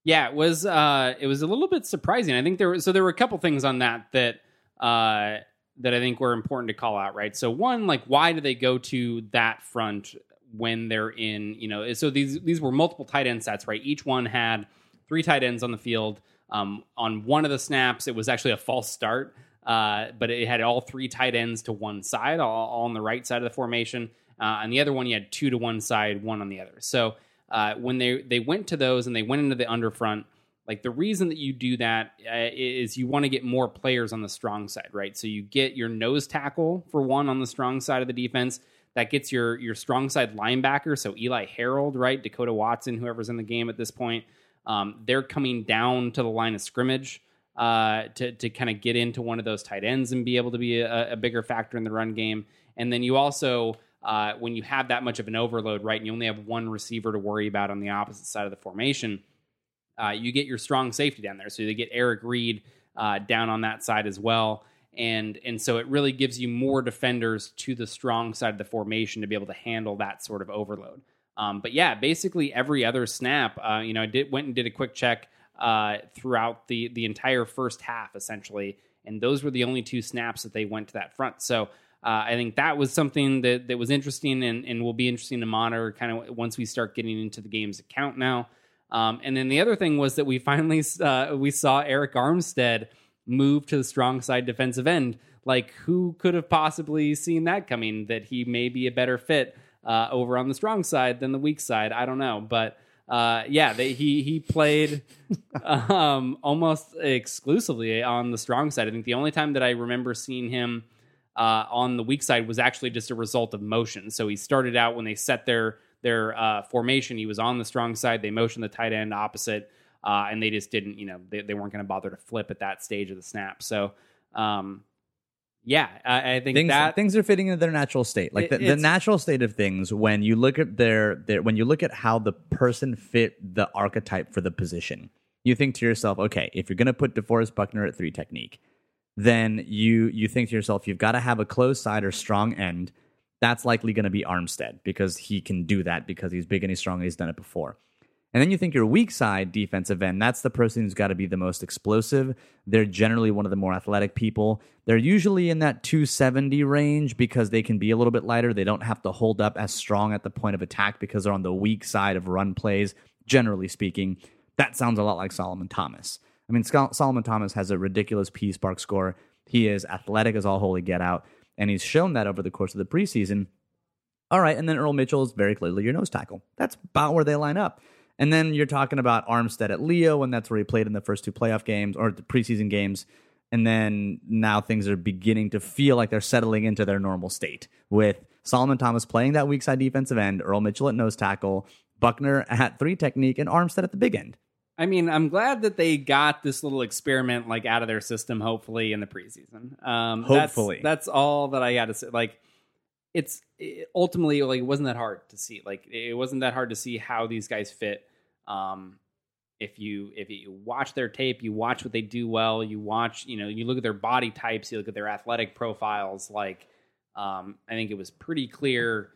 Yeah, it was. Uh, it was a little bit surprising. I think there. were So there were a couple things on that that uh, that I think were important to call out. Right. So one, like, why do they go to that front when they're in? You know, so these these were multiple tight end sets. Right. Each one had three tight ends on the field. Um, on one of the snaps, it was actually a false start, uh, but it had all three tight ends to one side, all, all on the right side of the formation. Uh, and the other one, you had two to one side, one on the other. So uh, when they they went to those and they went into the under underfront, like the reason that you do that uh, is you want to get more players on the strong side, right? So you get your nose tackle for one on the strong side of the defense. That gets your your strong side linebacker, so Eli Harold, right? Dekoda Watson, whoever's in the game at this point. Um, they're coming down to the line of scrimmage uh, to to kind of get into one of those tight ends and be able to be a, a bigger factor in the run game. And then you also, uh, when you have that much of an overload, right, and you only have one receiver to worry about on the opposite side of the formation, uh, you get your strong safety down there. So they get Eric Reid uh, down on that side as well. And, and so it really gives you more defenders to the strong side of the formation to be able to handle that sort of overload. Um, but yeah, basically every other snap, uh, you know, I did went and did a quick check uh, throughout the the entire first half, essentially, and those were the only two snaps that they went to that front. So uh, I think that was something that that was interesting and, and will be interesting to monitor, kind of once we start getting into the games account now. Um, and then the other thing was that we finally uh, we saw Arik Armstead move to the strong side defensive end. Like, who could have possibly seen that coming? That he may be a better fit uh, over on the strong side than the weak side. I don't know, but uh, yeah, they, he he played um, almost exclusively on the strong side. I think the only time that I remember seeing him uh, on the weak side was actually just a result of motion. So he started out when they set their their uh, formation. He was on the strong side. They motioned the tight end opposite, uh, and they just didn't. You know, they, they weren't going to bother to flip at that stage of the snap. So. Um, yeah, I, I think things, that things are fitting into their natural state. Like the, the natural state of things when you look at their, their when you look at how the person fit the archetype for the position, you think to yourself, okay, if you're going to put DeForest Buckner at three technique, then you you think to yourself, you've got to have a close side or strong end. That's likely going to be Armstead because he can do that because he's big and he's strong and he's done it before. And then you think your weak side defensive end, that's the person who's got to be the most explosive. They're generally one of the more athletic people. They're usually in that 270 range because they can be a little bit lighter. They don't have to hold up as strong at the point of attack because they're on the weak side of run plays, generally speaking. That sounds a lot like Solomon Thomas. I mean, Sol- Solomon Thomas has a ridiculous pSPARQ score. He is athletic as all holy get out, and he's shown that over the course of the preseason. All right, and then Earl Mitchell is very clearly your nose tackle. That's about where they line up. And then you're talking about Armstead at Leo, and that's where he played in the first two playoff games or the preseason games. And then now things are beginning to feel like they're settling into their normal state with Solomon Thomas playing that weak side defensive end, Earl Mitchell at nose tackle, Buckner at three technique, and Armstead at the big end. I mean, I'm glad that they got this little experiment like out of their system. Hopefully, in the preseason. Um, that's- Hopefully. that's, all that I got to say. Like, it's it, ultimately like it wasn't that hard to see. Like, it wasn't that hard to see how these guys fit. Um, if you if you watch their tape, you watch what they do well. You watch, you know, you look at their body types, you look at their athletic profiles. Like, um, I think it was pretty clear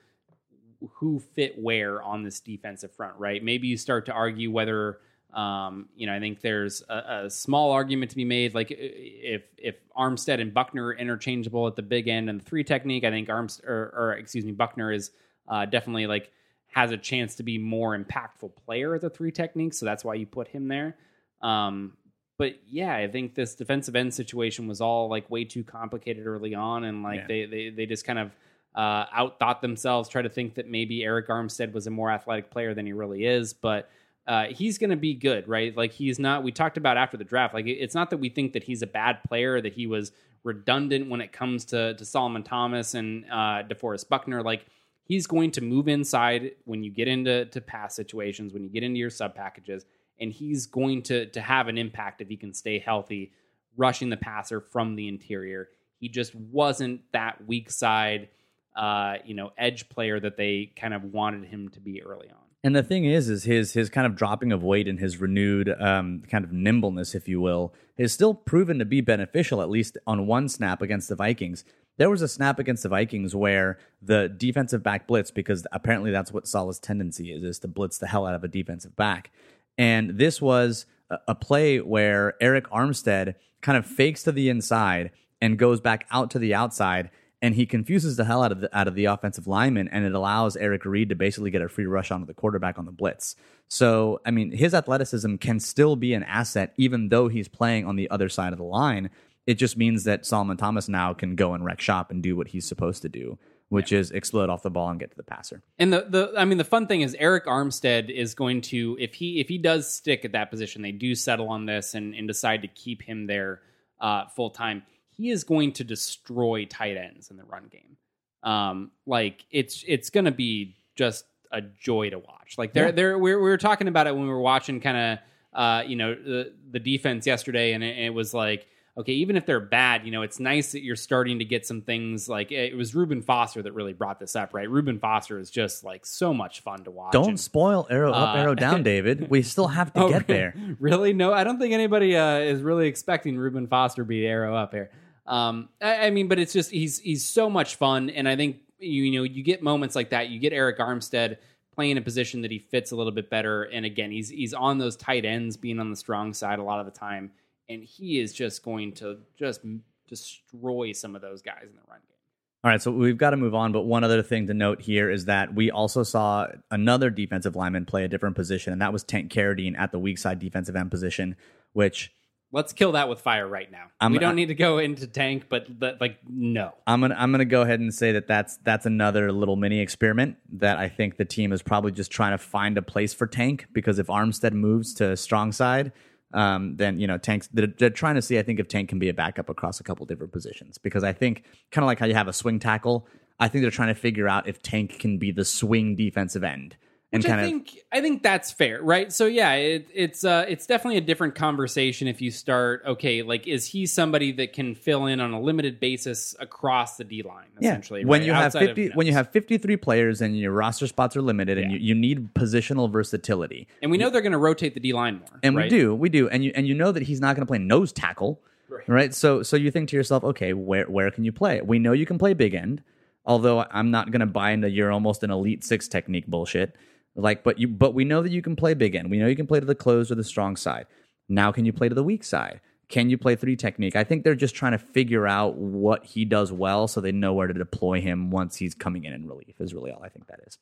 who fit where on this defensive front, right? Maybe you start to argue whether, um, you know, I think there's a, a small argument to be made, like if if Armstead and Buckner are interchangeable at the big end and the three technique. I think Armstead or, or excuse me, Buckner is uh, definitely like has a chance to be more impactful player at the three technique, so that's why you put him there. Um, but yeah, I think this defensive end situation was all like way too complicated early on, and like Yeah. they, they they just kind of uh, outthought themselves, try to think that maybe Arik Armstead was a more athletic player than he really is, but uh, he's going to be good, right? Like he's not. We talked about after the draft. Like it's not that we think that he's a bad player, that he was redundant when it comes to to Solomon Thomas and uh, DeForest Buckner. Like he's going to move inside when you get into to pass situations, when you get into your sub packages, and he's going to to have an impact if he can stay healthy, rushing the passer from the interior. He just wasn't that weak side, uh, you know, edge player that they kind of wanted him to be early on. And the thing is, is his his kind of dropping of weight and his renewed um, kind of nimbleness, if you will, is still proven to be beneficial. At least on one snap against the Vikings, there was a snap against the Vikings where the defensive back blitz, because apparently that's what Saleh's tendency is, is to blitz the hell out of a defensive back. And this was a, a play where Arik Armstead kind of fakes to the inside and goes back out to the outside and he confuses the hell out of the out of the offensive lineman, and it allows Eric Reid to basically get a free rush onto the quarterback on the blitz. So, I mean, his athleticism can still be an asset, even though he's playing on the other side of the line. It just means that Solomon Thomas now can go and wreck shop and do what he's supposed to do, which is explode off the ball and get to the passer. And the, the I mean the fun thing is Arik Armstead is going to if he if he does stick at that position, they do settle on this and, and decide to keep him there uh, full time. He is going to destroy tight ends in the run game. Um, like it's it's going to be just a joy to watch. Like there Yeah. there we, we were talking about it when we were watching kind of uh, you know the, the defense yesterday, and it, it was like okay, even if they're bad, you know, it's nice that you're starting to get some things like it was Reuben Foster that really brought this up, right? Reuben Foster is just like so much fun to watch. Don't And- spoil arrow up, Uh, arrow down, David. We still have to Oh, get there. Really? No, I don't think anybody uh, is really expecting Reuben Foster to be arrow up here. Um, I, I mean, but it's just he's he's so much fun, and I think you, you know you get moments like that. You get Arik Armstead playing a position that he fits a little bit better, and again, he's he's on those tight ends, being on the strong side a lot of the time, and he is just going to just destroy some of those guys in the run game. All right, so we've got to move on. But one other thing to note here is that we also saw another defensive lineman play a different position, and that was Tank Carradine at the weak side defensive end position, which Let's kill that with fire right now. I'm- we don't I- need to go into tank, but, but like no. I'm gonna I'm gonna go ahead and say that that's that's another little mini experiment that I think the team is probably just trying to find a place for Tank because if Armstead moves to strong side, um, then you know Tank's they're, they're trying to see I think if Tank can be a backup across a couple different positions because I think kind of like how you have a swing tackle, I think they're trying to figure out if Tank can be the swing defensive end and Which kind I of think I think that's fair, right? So yeah, it, it's uh, it's definitely a different conversation if you start. Okay, like is he somebody that can fill in on a limited basis across the D line? Essentially, when right? you have Outside of, 50 when you have 53 players and your roster spots are limited and Yeah. you, you need positional versatility and we know they're going to rotate the D line more, and right? we do we do and you and you know that he's not going to play nose tackle right. so so you think to yourself okay where where can you play we know you can play big end although i'm not going to buy into your almost an elite six technique bullshit like but you but we know that you can play big end we know you can play to the close or the strong side now can you play to the weak side can you play three technique i think they're just trying to figure out what he does well so they know where to deploy him once he's coming in in relief is really all i think that is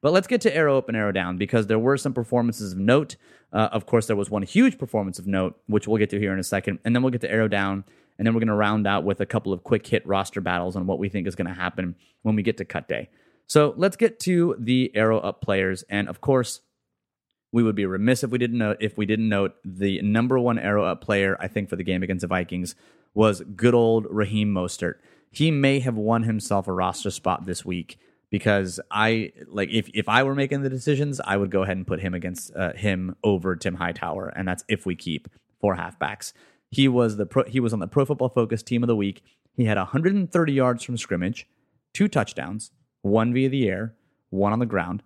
but let's get to arrow up and arrow down because there were some performances of note. Uh, of course, there was one huge performance of note, which we'll get to here in a second. And then we'll get to arrow down. And then we're going to round out with a couple of quick hit roster battles on what we think is going to happen when we get to cut day. So let's get to the arrow up players. And of course, we would be remiss if we didn't note if we didn't note the number one arrow up player I think for the game against the Vikings was good old Raheem Mostert. He may have won himself a roster spot this week because I like if if I were making the decisions, I would go ahead and put him against uh, him over Tim Hightower, and that's if we keep four halfbacks. He was the pro, he was on the Pro Football Focus Team of the Week. He had 130 yards from scrimmage, two touchdowns, one via the air, one on the ground.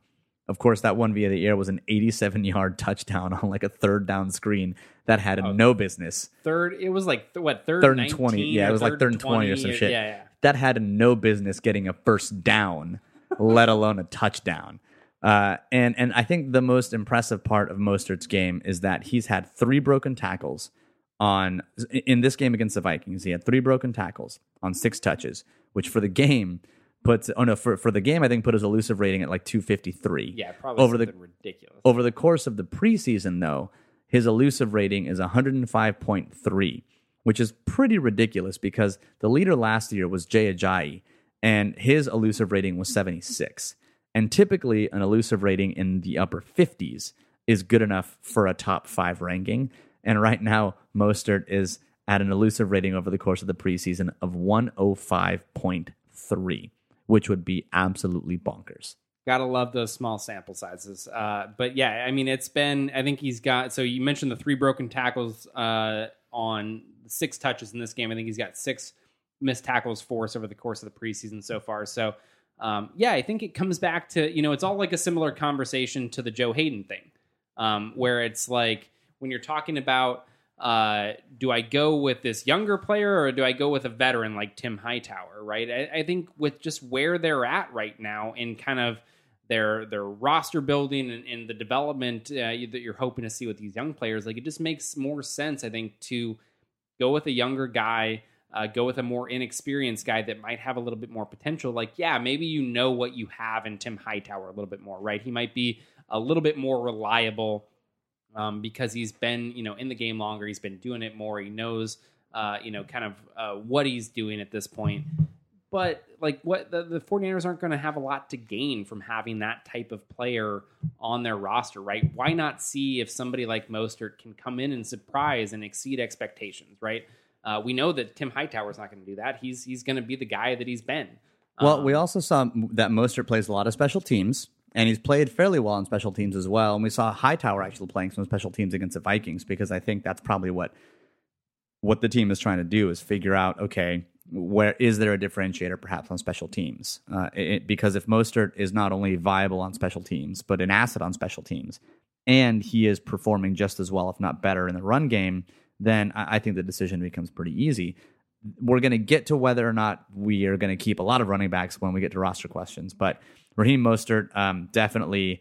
Of course, that one via the air was an 87 yard touchdown on like a third down screen that had no business. Third, it was like th- what third, Third and 20. Yeah, it was like third and 20 or some shit. Yeah, yeah. That had no business getting a first down, let alone a touchdown. Uh, and and I think the most impressive part of Mostert's game is that he's had three broken tackles on in this game against the Vikings. He had three broken tackles on six touches, which for the game puts oh no for for the game I think put his elusive rating at like 253. Yeah, probably over the ridiculous. over the course of the preseason, though, his elusive rating is 105.3, which is pretty ridiculous because the leader last year was Jay Ajayi, and his elusive rating was 76. And typically, an elusive rating in the upper 50s is good enough for a top five ranking. And right now, Mostert is at an elusive rating over the course of the preseason of 105.3, which would be absolutely bonkers. Gotta love those small sample sizes. Uh, but yeah, I mean, it's been. I think he's got. So you mentioned the three broken tackles uh, on six touches in this game. I think he's got six missed tackles forced over the course of the preseason so far. So um, yeah, I think it comes back to you know it's all like a similar conversation to the Joe Haden thing, um, where it's like when you're talking about uh, do I go with this younger player or do I go with a veteran like Tim Hightower? Right. I, I think with just where they're at right now in kind of their their roster building and, and the development uh, that you're hoping to see with these young players, like it just makes more sense, I think, to go with a younger guy, uh, go with a more inexperienced guy that might have a little bit more potential. Like, yeah, maybe you know what you have in Tim Hightower a little bit more, right? He might be a little bit more reliable um, because he's been, you know, in the game longer. He's been doing it more. He knows, uh, you know, kind of uh, what he's doing at this point. But like what the, the 49ers aren't going to have a lot to gain from having that type of player on their roster, right? Why not see if somebody like Mostert can come in and surprise and exceed expectations, right? Uh, we know that Tim Hightower is not going to do that. He's he's going to be the guy that he's been. Well, Um, we also saw that Mostert plays a lot of special teams, and he's played fairly well on special teams as well. And we saw Hightower actually playing some special teams against the Vikings because I think that's probably what what the team is trying to do is figure out okay where is there a differentiator perhaps on special teams uh, it, because if Mostert is not only viable on special teams but an asset on special teams and he is performing just as well if not better in the run game then I, I think the decision becomes pretty easy we're going to get to whether or not we are going to keep a lot of running backs when we get to roster questions. But Raheem Mostert, um, definitely,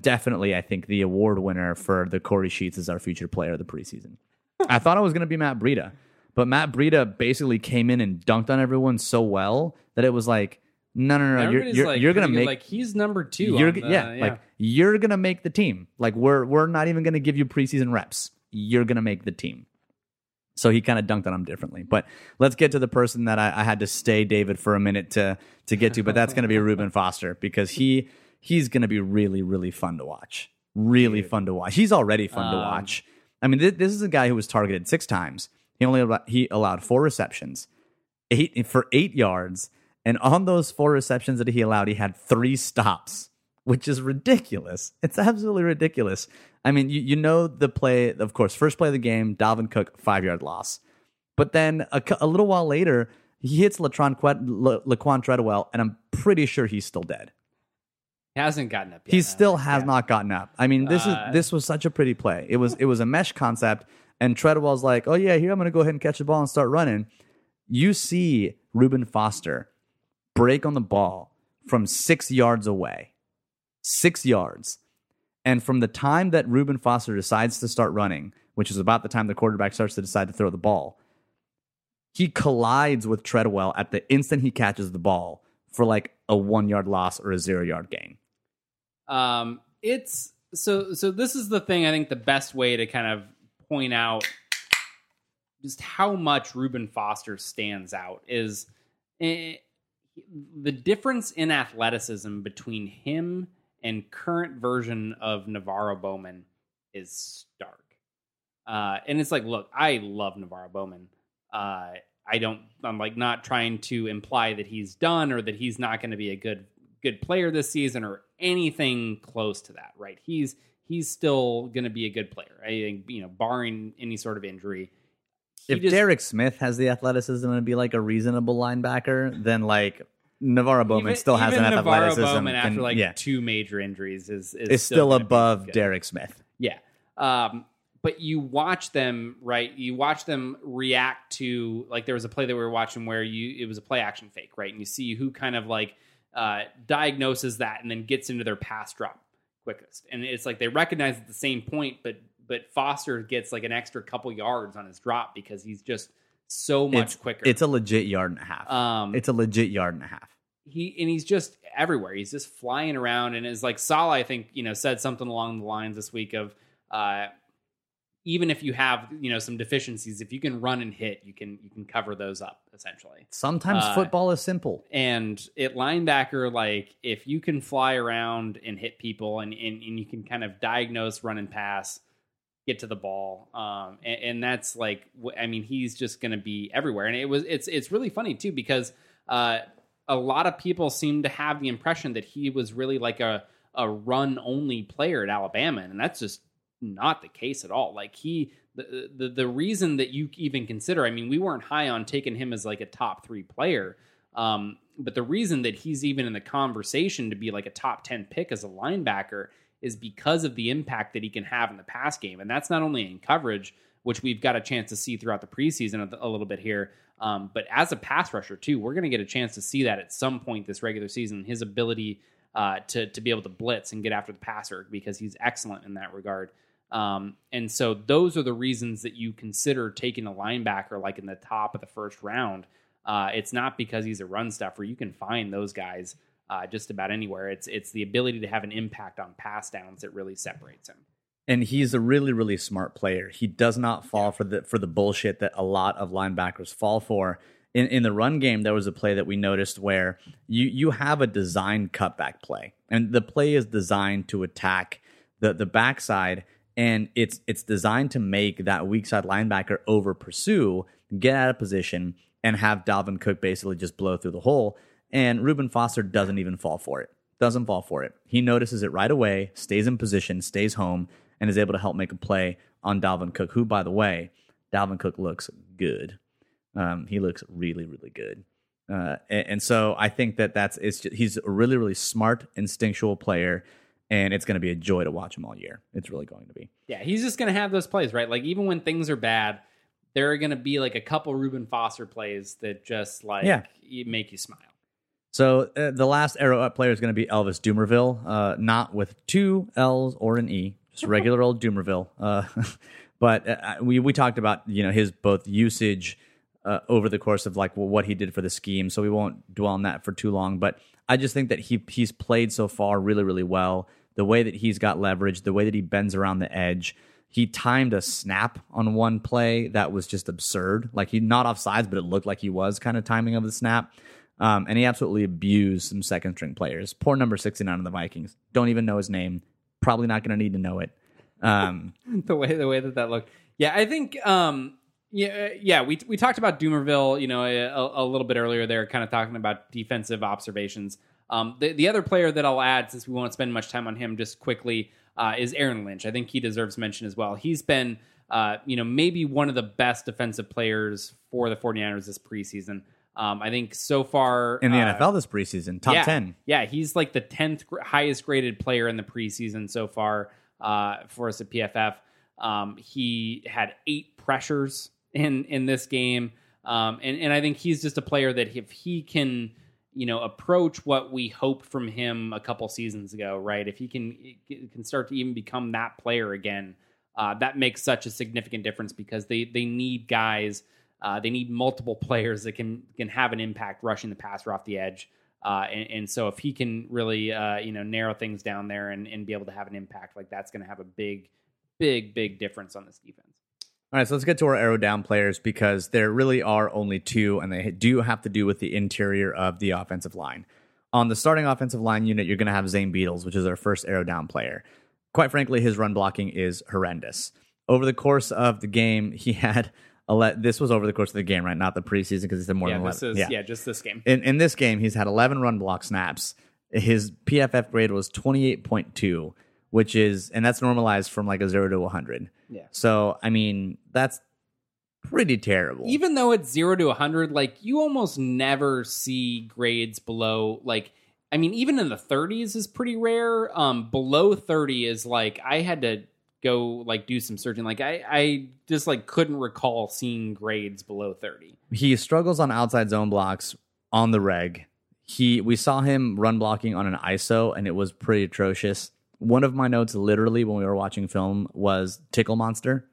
definitely, I think the award winner for the Corey Sheets is our future player of the preseason. I thought it was going to be Matt Breida, but Matt Breida basically came in and dunked on everyone so well that it was like, no, no, no, you're you're, like, you're going to make like he's number 2 you're the- yeah, like you're gonna make the team. Like we're we're not even gonna give you preseason reps. You're gonna make the team. So he kind of dunked on him differently. But let's get to the person that I, I had to stay David for a minute to to get to. But that's gonna be Reuben Foster because he he's gonna be really really fun to watch. Really fun to watch. He's already fun to Um, watch. I mean, this, this is a guy who was targeted six times. He only al- he allowed four receptions, eight for eight yards, and on those four receptions that he allowed, he had three stops, which is ridiculous. It's absolutely ridiculous. I mean, you, you know the play, of course, first play of the game, Dalvin Cook, five yard loss. But then a, a little while later, he hits Latron Quet, La, Laquan Treadwell, and I'm pretty sure he's still dead. He hasn't gotten up yet. He still has yeah. not gotten up. I mean, this Uh, is this was such a pretty play. It was it was a mesh concept, and Treadwell's like, "Oh yeah, here I'm going to go ahead and catch the ball and start running." You see Reuben Foster break on the ball from six yards away, six yards, and from the time that Reuben Foster decides to start running, which is about the time the quarterback starts to decide to throw the ball, he collides with Treadwell at the instant he catches the ball for like a one yard loss or a zero yard gain. Um, it's so so. This is the thing. I think the best way to kind of point out just how much Reuben Foster stands out is eh, the difference in athleticism between him and current version of NaVorro Bowman is stark. Uh, and it's like, look, I love NaVorro Bowman. Uh, I don't. I'm like not trying to imply that he's done or that he's not going to be a good good player this season or anything close to that, right? He's he's still going to be a good player. I think you know, barring any sort of injury. if just- Derek Smith has the athleticism to be like a reasonable linebacker, then like NaVorro Bowman even- still has enough NaVorro athleticism. Bowman after like yeah, two major injuries is is is still gonna above. Derek Smith. Yeah. Um, but you watch them, right? You watch them react to like there was a play that we were watching where you it was a play action fake, right? And you see who kind of like uh, diagnoses that and then gets into their pass drop quickest. And it's like they recognize at the same point, but but Foster gets like an extra couple yards on his drop because he's just so much It's quicker. It's a legit yard and a half. um, it's a legit yard and a half. he and he's just everywhere. He's just flying around, and is like Saleh. I think you know said something along the lines this week of uh, even if you have you know some deficiencies, if you can run and hit, you can you can cover those up essentially. Sometimes Uh, football is simple. And at linebacker, like if you can fly around and hit people, and and, and you can kind of diagnose run and pass. Get to the ball, um, and, and that's like, I mean, he's just going to be everywhere. And it was, it's, it's really funny too because uh, a lot of people seem to have the impression that he was really like a a run only player at Alabama, and that's just not the case at all. Like he the, the the reason that you even consider, I mean, we weren't high on taking him as like a top three player, um, but the reason that he's even in the conversation to be like a top ten pick as a linebacker is because of the impact that he can have in the pass game, and that's not only in coverage, which we've got a chance to see throughout the preseason a, little bit here. Um, but as a pass rusher too, we're going to get a chance to see that at some point this regular season. His ability uh, to to be able to blitz and get after the passer because he's excellent in that regard. Um, and so those are the reasons that you consider taking a linebacker like in the top of the first round. Uh, it's not because he's a run stuffer. You can find those guys uh, just about anywhere. It's it's the ability to have an impact on pass downs that really separates him. and he's a really really smart player. He does not fall for the for the bullshit that a lot of linebackers fall for. In in the run game, there was a play that we noticed where you you have a designed cutback play, and the play is designed to attack the the backside, and it's it's designed to make that weak side linebacker over pursue, get out of position, and have Dalvin Cook basically just blow through the hole. And Reuben Foster doesn't even fall for it doesn't fall for it. He notices it right away, stays in position, stays home, and is able to help make a play on Dalvin Cook, who, by the way, Dalvin Cook looks good. Um, he looks really, really good. Uh, and, and so I think that that's it's just, he's a really, really smart, instinctual player, and it's going to be a joy to watch him all year. It's really going to be. Yeah, he's just going to have those plays, right? Like even when things are bad, there are going to be like a couple Reuben Foster plays that just like Yeah. make you smile. So uh, the last arrow up player is going to be Elvis Dumervil, uh, not with two L's or an E, just regular old Dumervil. Uh, but uh, we we talked about you know his both usage uh, over the course of like what he did for the scheme, so we won't dwell on that for too long. But I just think that he he's played so far really really well. The way that he's got leverage, the way that he bends around the edge. He timed a snap on one play that was just absurd. Like he not off sides, but it looked like he was kind of timing of the snap. Um, and he absolutely abused some second string players. Poor number 69 of the Vikings. Don't even know his name. Probably not going to need to know it. Um, the way the way that that looked. Yeah, I think um yeah yeah we we talked about Dumervil, you know, a, a little bit earlier there kind of talking about defensive observations. Um the the other player that I'll add since we won't spend much time on him just quickly uh, is Aaron Lynch. I think he deserves mention as well. He's been uh, you know, maybe one of the best defensive players for the 49ers this preseason. Um, I think so far in the uh, NFL this preseason, top yeah, 10. Yeah, he's like the tenth gr- highest graded player in the preseason so far uh, for us at PFF. Um, he had eight pressures in in this game, um, and and I think he's just a player that if he can, you know, approach what we hoped from him a couple seasons ago, right? If he can can start to even become that player again, uh, that makes such a significant difference because they they need guys. Uh, they need multiple players that can can have an impact rushing the passer off the edge. Uh, and, and so if he can really uh, you know narrow things down there and, and be able to have an impact like that's going to have a big, big, big difference on this defense. All right, so let's get to our arrow down players because there really are only two, and they do have to do with the interior of the offensive line. On the starting offensive line unit, you're going to have Zane Beadles, which is our first arrow down player. Quite frankly, his run blocking is horrendous. Over the course of the game, he had ele- this was over the course of the game, right? Not the preseason because he said more yeah, than this 11. is yeah. just this game. In, in this game, he's had 11 run block snaps, his PFF grade was 28.2, which is, and that's normalized from like a zero to 100. Yeah. So, I mean, that's pretty terrible. even though it's zero to 100 like you almost never see grades below like i mean even in the 30s is pretty rare um below 30 is like i had to go like do some searching like i i just like couldn't recall seeing grades below 30 he struggles on outside zone blocks on the reg. He we saw him run blocking on an ISO and it was pretty atrocious. One of my notes literally when we were watching film was tickle monster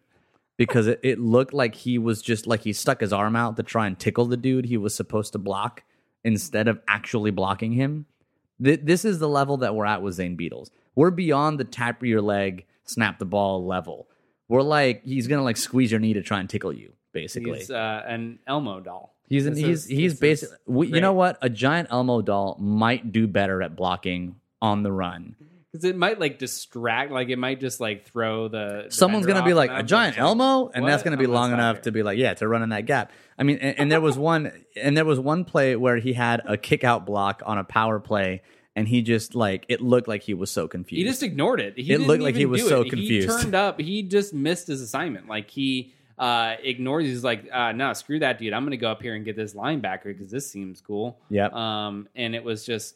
because it, it looked like he was just like he stuck his arm out to try and tickle the dude he was supposed to block instead of actually blocking him. Th- this is the level that we're at with Zane Beadles. We're beyond the tap your leg, snap the ball level. We're like he's gonna like squeeze your knee to try and tickle you, basically. he's uh, an elmo doll He's an, he's is- he's basically we, you know what a giant Elmo doll might do better at blocking on the run. because it might like distract like it might just like throw the Someone's gonna be like a giant Elmo, and that's gonna be I'm long enough here. to be like yeah to run in that gap. I mean, and, and there was one and there was one play where he had a kick out block on a power play, and he just like it looked like he was so confused. He just ignored it. He It looked like he was so it. confused. He turned up. He just missed his assignment. Like he uh ignores. He's like, uh, no, screw that, dude. I'm gonna go up here and get this linebacker because this seems cool. Yeah. Um, and it was just,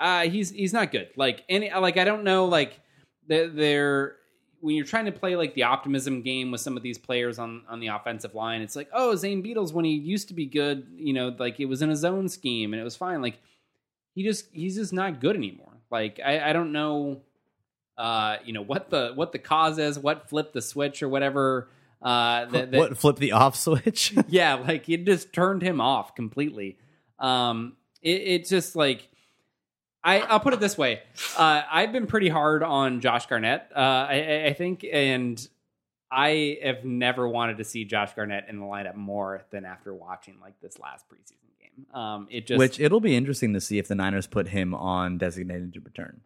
uh, he's he's not good. Like any like I don't know like they're, they're when you're trying to play like the optimism game with some of these players on on the offensive line, it's like, oh, Zane Beadles when he used to be good, you know, like it was in a zone scheme and it was fine. Like he just he's just not good anymore. Like I, I don't know uh you know what the what the cause is, what flipped the switch or whatever uh that, that what flip the off switch? yeah, like it just turned him off completely. Um, it, it's just like I, I'll put it this way: uh, I've been pretty hard on Josh Garnett. Uh, I- I, think, and I have never wanted to see Josh Garnett in the lineup more than after watching like this last preseason. Um, it just, Which it'll be interesting to see if the Niners put him on designated to return.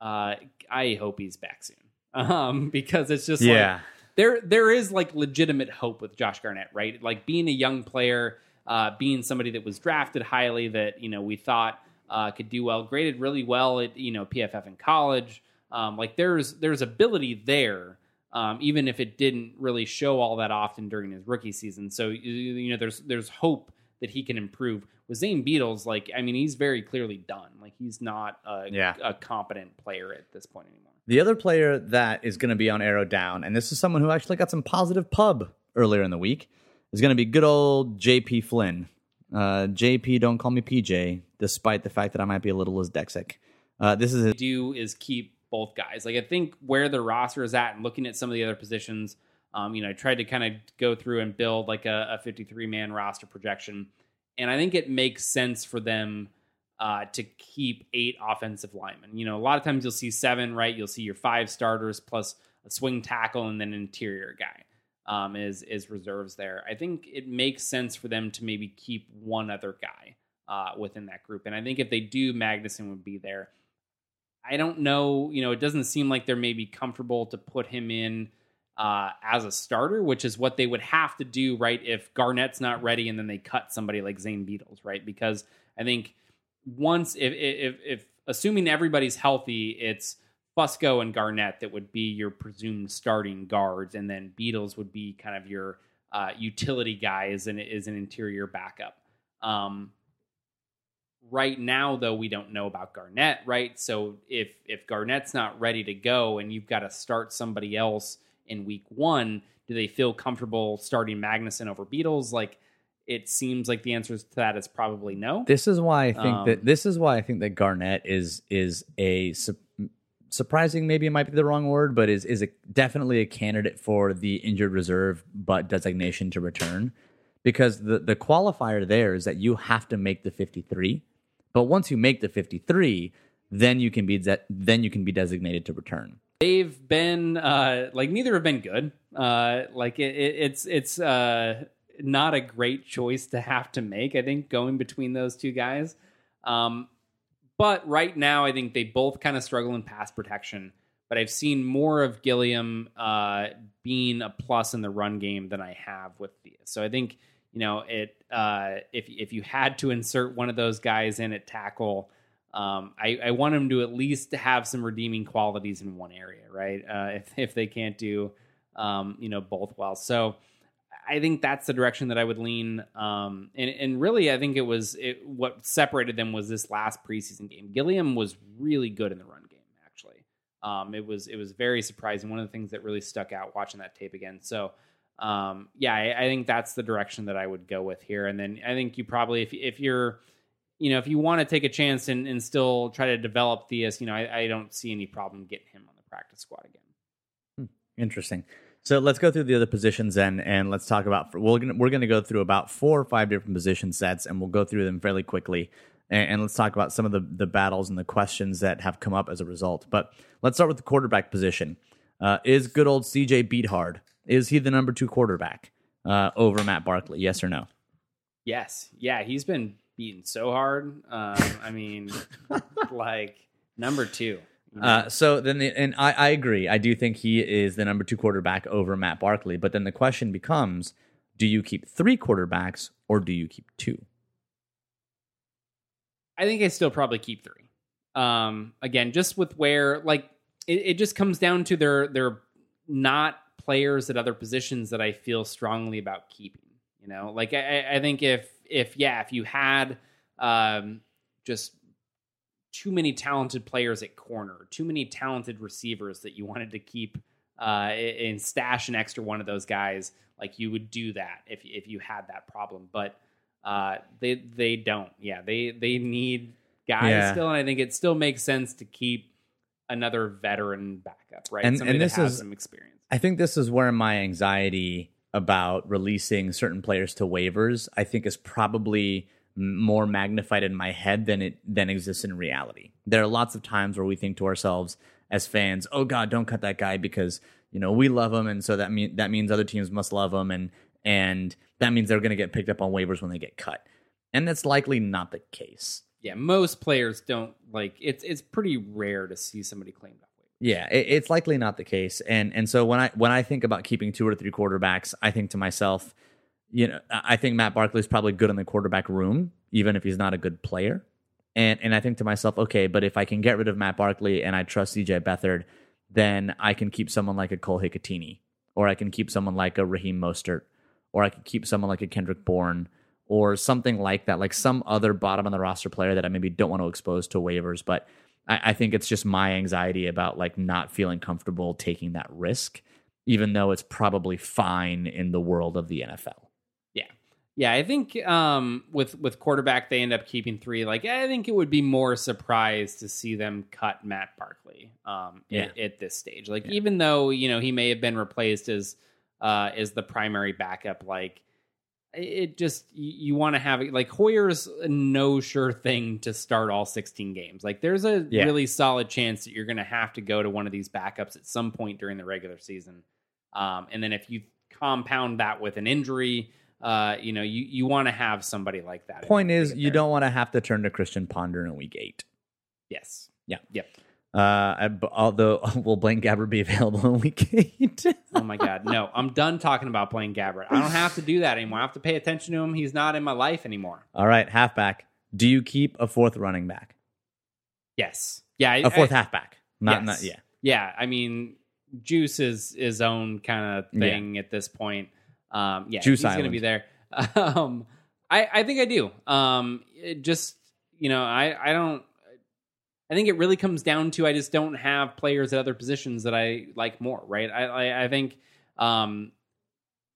uh, I hope he's back soon. Um, because it's just like, there there is like legitimate hope with Josh Garnett, right? Like being a young player, uh, being somebody that was drafted highly, that you know we thought uh, could do well, graded really well at you know PFF in college. Um, like there's there's ability there, um, even if it didn't really show all that often during his rookie season. So you, you know there's there's hope that he can improve. With Zane Beadles, like I mean, he's very clearly done. Like he's not a, Yeah. a competent player at this point anymore. The other player that is going to be on arrow down, and this is someone who actually got some positive pub earlier in the week, is going to be good old JP Flynn. Uh, JP, don't call me PJ, despite the fact that I might be a little dyslexic. Uh, this is his, do is keep both guys. Like I think where the roster is at and looking at some of the other positions, um, you know, I tried to kind of go through and build like a, a 53 man roster projection. And I think it makes sense for them uh, to keep eight offensive linemen. You know, a lot of times you'll see seven, right? You'll see your five starters plus a swing tackle and then an interior guy um, is is reserves there. I think it makes sense for them to maybe keep one other guy uh, within that group. And I think if they do, Magnuson would be there. I don't know. You know, it doesn't seem like they're maybe comfortable to put him in uh, as a starter, which is what they would have to do, right? If Garnett's not ready, and then they cut somebody like Zane Beadles, right? Because I think once, if if, if assuming everybody's healthy, it's Fusco and Garnett that would be your presumed starting guards, and then Beadles would be kind of your uh, utility guy as an an interior backup. Um, right now though we don't know about Garnett, right? So if if Garnett's not ready to go and you've got to start somebody else in week 1, do they feel comfortable starting Magnuson over Beadles? Like it seems like the answer to that is probably no. this is why I think Um, that this is why I think that Garnett is is a su- surprising maybe it might be the wrong word, but is is a, definitely a candidate for the injured reserve but designation to return because the the qualifier there is that you have to make the 53 but once you make the 53 then you can be de- then you can be designated to return They've been uh like neither have been good. Uh like it, it, it's it's uh not a great choice to have to make, I think, going between those two guys. Um but right now I think they both kind of struggle in pass protection. But I've seen more of Gilliam uh being a plus in the run game than I have with Theus. So I think, you know, it uh if if you had to insert one of those guys in at tackle, um, I, I want them to at least have some redeeming qualities in one area, right? Uh, if if they can't do, um, you know, both well, so I think that's the direction that I would lean. Um, and and really, I think it was it, what separated them was this last preseason game. Gilliam was really good in the run game, actually. Um, it was it was very surprising. One of the things that really stuck out watching that tape again. So. Um, yeah, I, I think that's the direction that I would go with here. And then I think you probably, if if you're you know, if you want to take a chance and, and still try to develop Theus, you know, I, I don't see any problem getting him on the practice squad again. Interesting. So let's go through the other positions then, and let's talk about. We're gonna we're gonna go through about four or five different position sets, and we'll go through them fairly quickly, and, and let's talk about some of the the battles and the questions that have come up as a result. But let's start with the quarterback position. Uh, is good old CJ Beathard? Is he the number two quarterback uh, over Matt Barkley? Yes or no? Yes, yeah, he's been beaten so hard. Um, I mean, like number two. you know? Uh, so then, the, and I, I agree. I do think he is the number two quarterback over Matt Barkley. But then the question becomes: Do you keep three quarterbacks or do you keep two? I think I still probably keep three. Um, again, just with where like it, it just comes down to they're they're not players at other positions that I feel strongly about keeping. You know, like I, I think if if yeah, if you had um, just too many talented players at corner, too many talented receivers that you wanted to keep uh, and stash an extra one of those guys, like you would do that if if you had that problem. But uh, they they don't. Yeah, they they need guys Yeah. still, and I think it still makes sense to keep another veteran backup, right? And- Somebody and this that has is- some experience. I think this is where my anxiety about releasing certain players to waivers, I think, is probably more magnified in my head than it than exists in reality. There are lots of times where we think to ourselves as fans, "Oh God, don't cut that guy because you know we love him, and so that mean that means other teams must love him, and and that means they're going to get picked up on waivers when they get cut." And that's likely not the case. Yeah, most players don't like it's. It's pretty rare to see somebody claimed off. Yeah, it, it's likely not the case, and and so when I when I think about keeping two or three quarterbacks, I think to myself, you know, I think Matt Barkley is probably good in the quarterback room, even if he's not a good player, and and I think to myself, okay, but if I can get rid of Matt Barkley and I trust CJ Beathard, then I can keep someone like a Cole Hikutini, or I can keep someone like a Raheem Mostert, or I can keep someone like a Kendrick Bourne, or something like that, like some other bottom of the roster player that I maybe don't want to expose to waivers. But I, I think it's just my anxiety about like not feeling comfortable taking that risk, even though it's probably fine in the world of the NFL. Yeah, yeah. I think um, with with quarterback, they end up keeping three. Like I think it would be more surprised to see them cut Matt Barkley um, Yeah. at, at this stage. Like Yeah. even though you know he may have been replaced as uh, as the primary backup, like it just you, you want to have it like Hoyer's no sure thing to start all 16 games. Like there's a Yeah. really solid chance that you're going to have to go to one of these backups at some point during the regular season. Um, and then if you compound that with an injury, uh, you know, you, you want to have somebody like that. in Point is, you there. don't want to have to turn to Christian Ponder in week eight. Yes. Yeah. Yep. Uh, although will Blaine Gabbert be available in week eight? Oh my God. No, I'm done talking about Blaine Gabbert. I don't have to do that anymore. I have to pay attention to him. He's not in my life anymore. All right, halfback. Do you keep a fourth running back? Yes. Yeah. I- A fourth I- halfback? Not, Yes. not yeah. yeah, I mean, Juice is his own kind of thing at this point. Um, yeah, Juice he's going to be there. Um, I, I think I do. Um, it just you know, I, I don't. I think it really comes down to I just don't have players at other positions that I like more. Right? I I, I think um,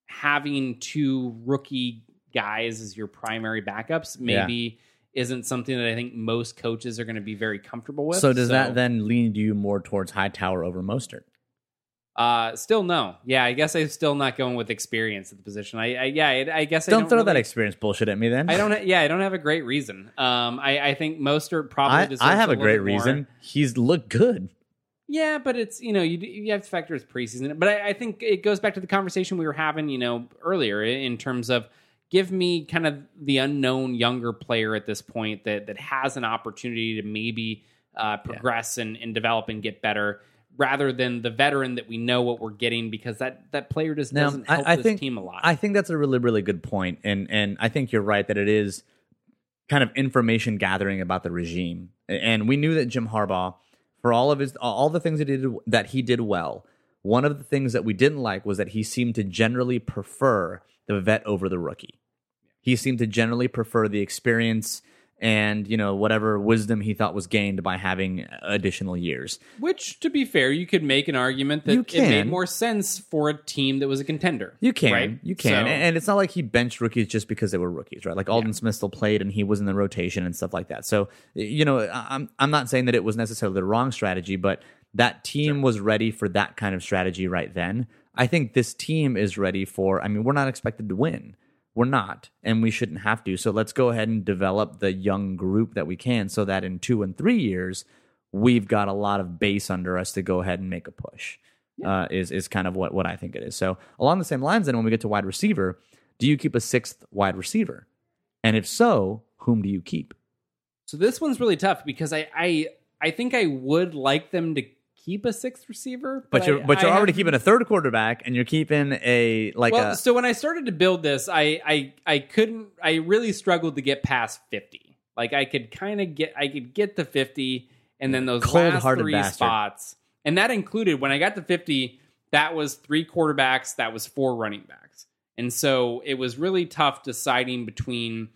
having two rookie guys as your primary backups maybe. Isn't something that I think most coaches are going to be very comfortable with. So does that then lean you more towards Hightower over Mostert? Uh, still no. Yeah, I guess I'm still not going with experience at the position. I, I yeah, I, I guess Don't, don't throw that experience bullshit at me then. I don't. ha- Yeah, I don't have a great reason. Um, I, I think most are probably. I, I have a little great more. reason. He's looked good. Yeah, but it's you know you you have to factor his preseason. But I, I think it goes back to the conversation we were having you know earlier in terms of give me kind of the unknown younger player at this point that that has an opportunity to maybe uh, progress and, and develop and get better. Rather than the veteran that we know what we're getting, because that that player just Now, doesn't I, help I this think team a lot. I think that's a really really good point, and and I think you're right that it is kind of information gathering about the regime, and we knew that Jim Harbaugh, for all of his all the things that he did that he did well, one of the things that we didn't like was that he seemed to generally prefer the vet over the rookie. He seemed to generally prefer the experience and you know whatever wisdom he thought was gained by having additional years. Which, to be fair, you could make an argument that it made more sense for a team that was a contender. You can, right? you can, So- and it's not like he benched rookies just because they were rookies, right? Like Aldon Smith still played, and he was in the rotation and stuff like that. So, you know, I'm I'm not saying that it was necessarily the wrong strategy, but that team was ready for that kind of strategy right then. I think this team is ready for. I mean, we're not expected to win. We're not, and we shouldn't have to. So let's go ahead and develop the young group that we can, so that in two and three years, we've got a lot of base under us to go ahead and make a push. Uh, is is kind of what what I think it is. So along the same lines, then when we get to wide receiver, do you keep a sixth wide receiver? And if so, whom do you keep? So this one's really tough because I I I think I would like them to keep a sixth receiver, But you're I- but you're I already keeping a third quarterback, and you're keeping a like well, a so when I started to build this, I I I couldn't. I really struggled to get past fifty. Like I could kind of get, I could get the fifty, and then those last three bastard. spots, and that included when I got to fifty. That was three quarterbacks. That was four running backs, and so it was really tough deciding between: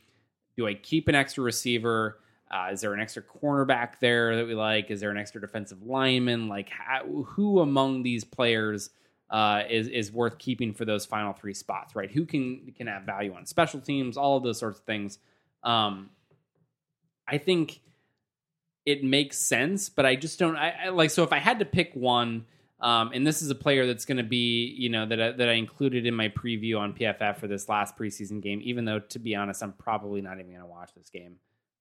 do I keep an extra receiver? Uh, is there an extra cornerback there that we like? Is there an extra defensive lineman? Like, how, who among these players uh, is is worth keeping for those final three spots? Right? Who can can have value on special teams? All of those sorts of things. Um, I think it makes sense, but I just don't. I, I like so if I had to pick one. Um, and this is a player that's going to be, you know, that I, that I included in my preview on PFF for this last preseason game. Even though, to be honest, I'm probably not even going to watch this game.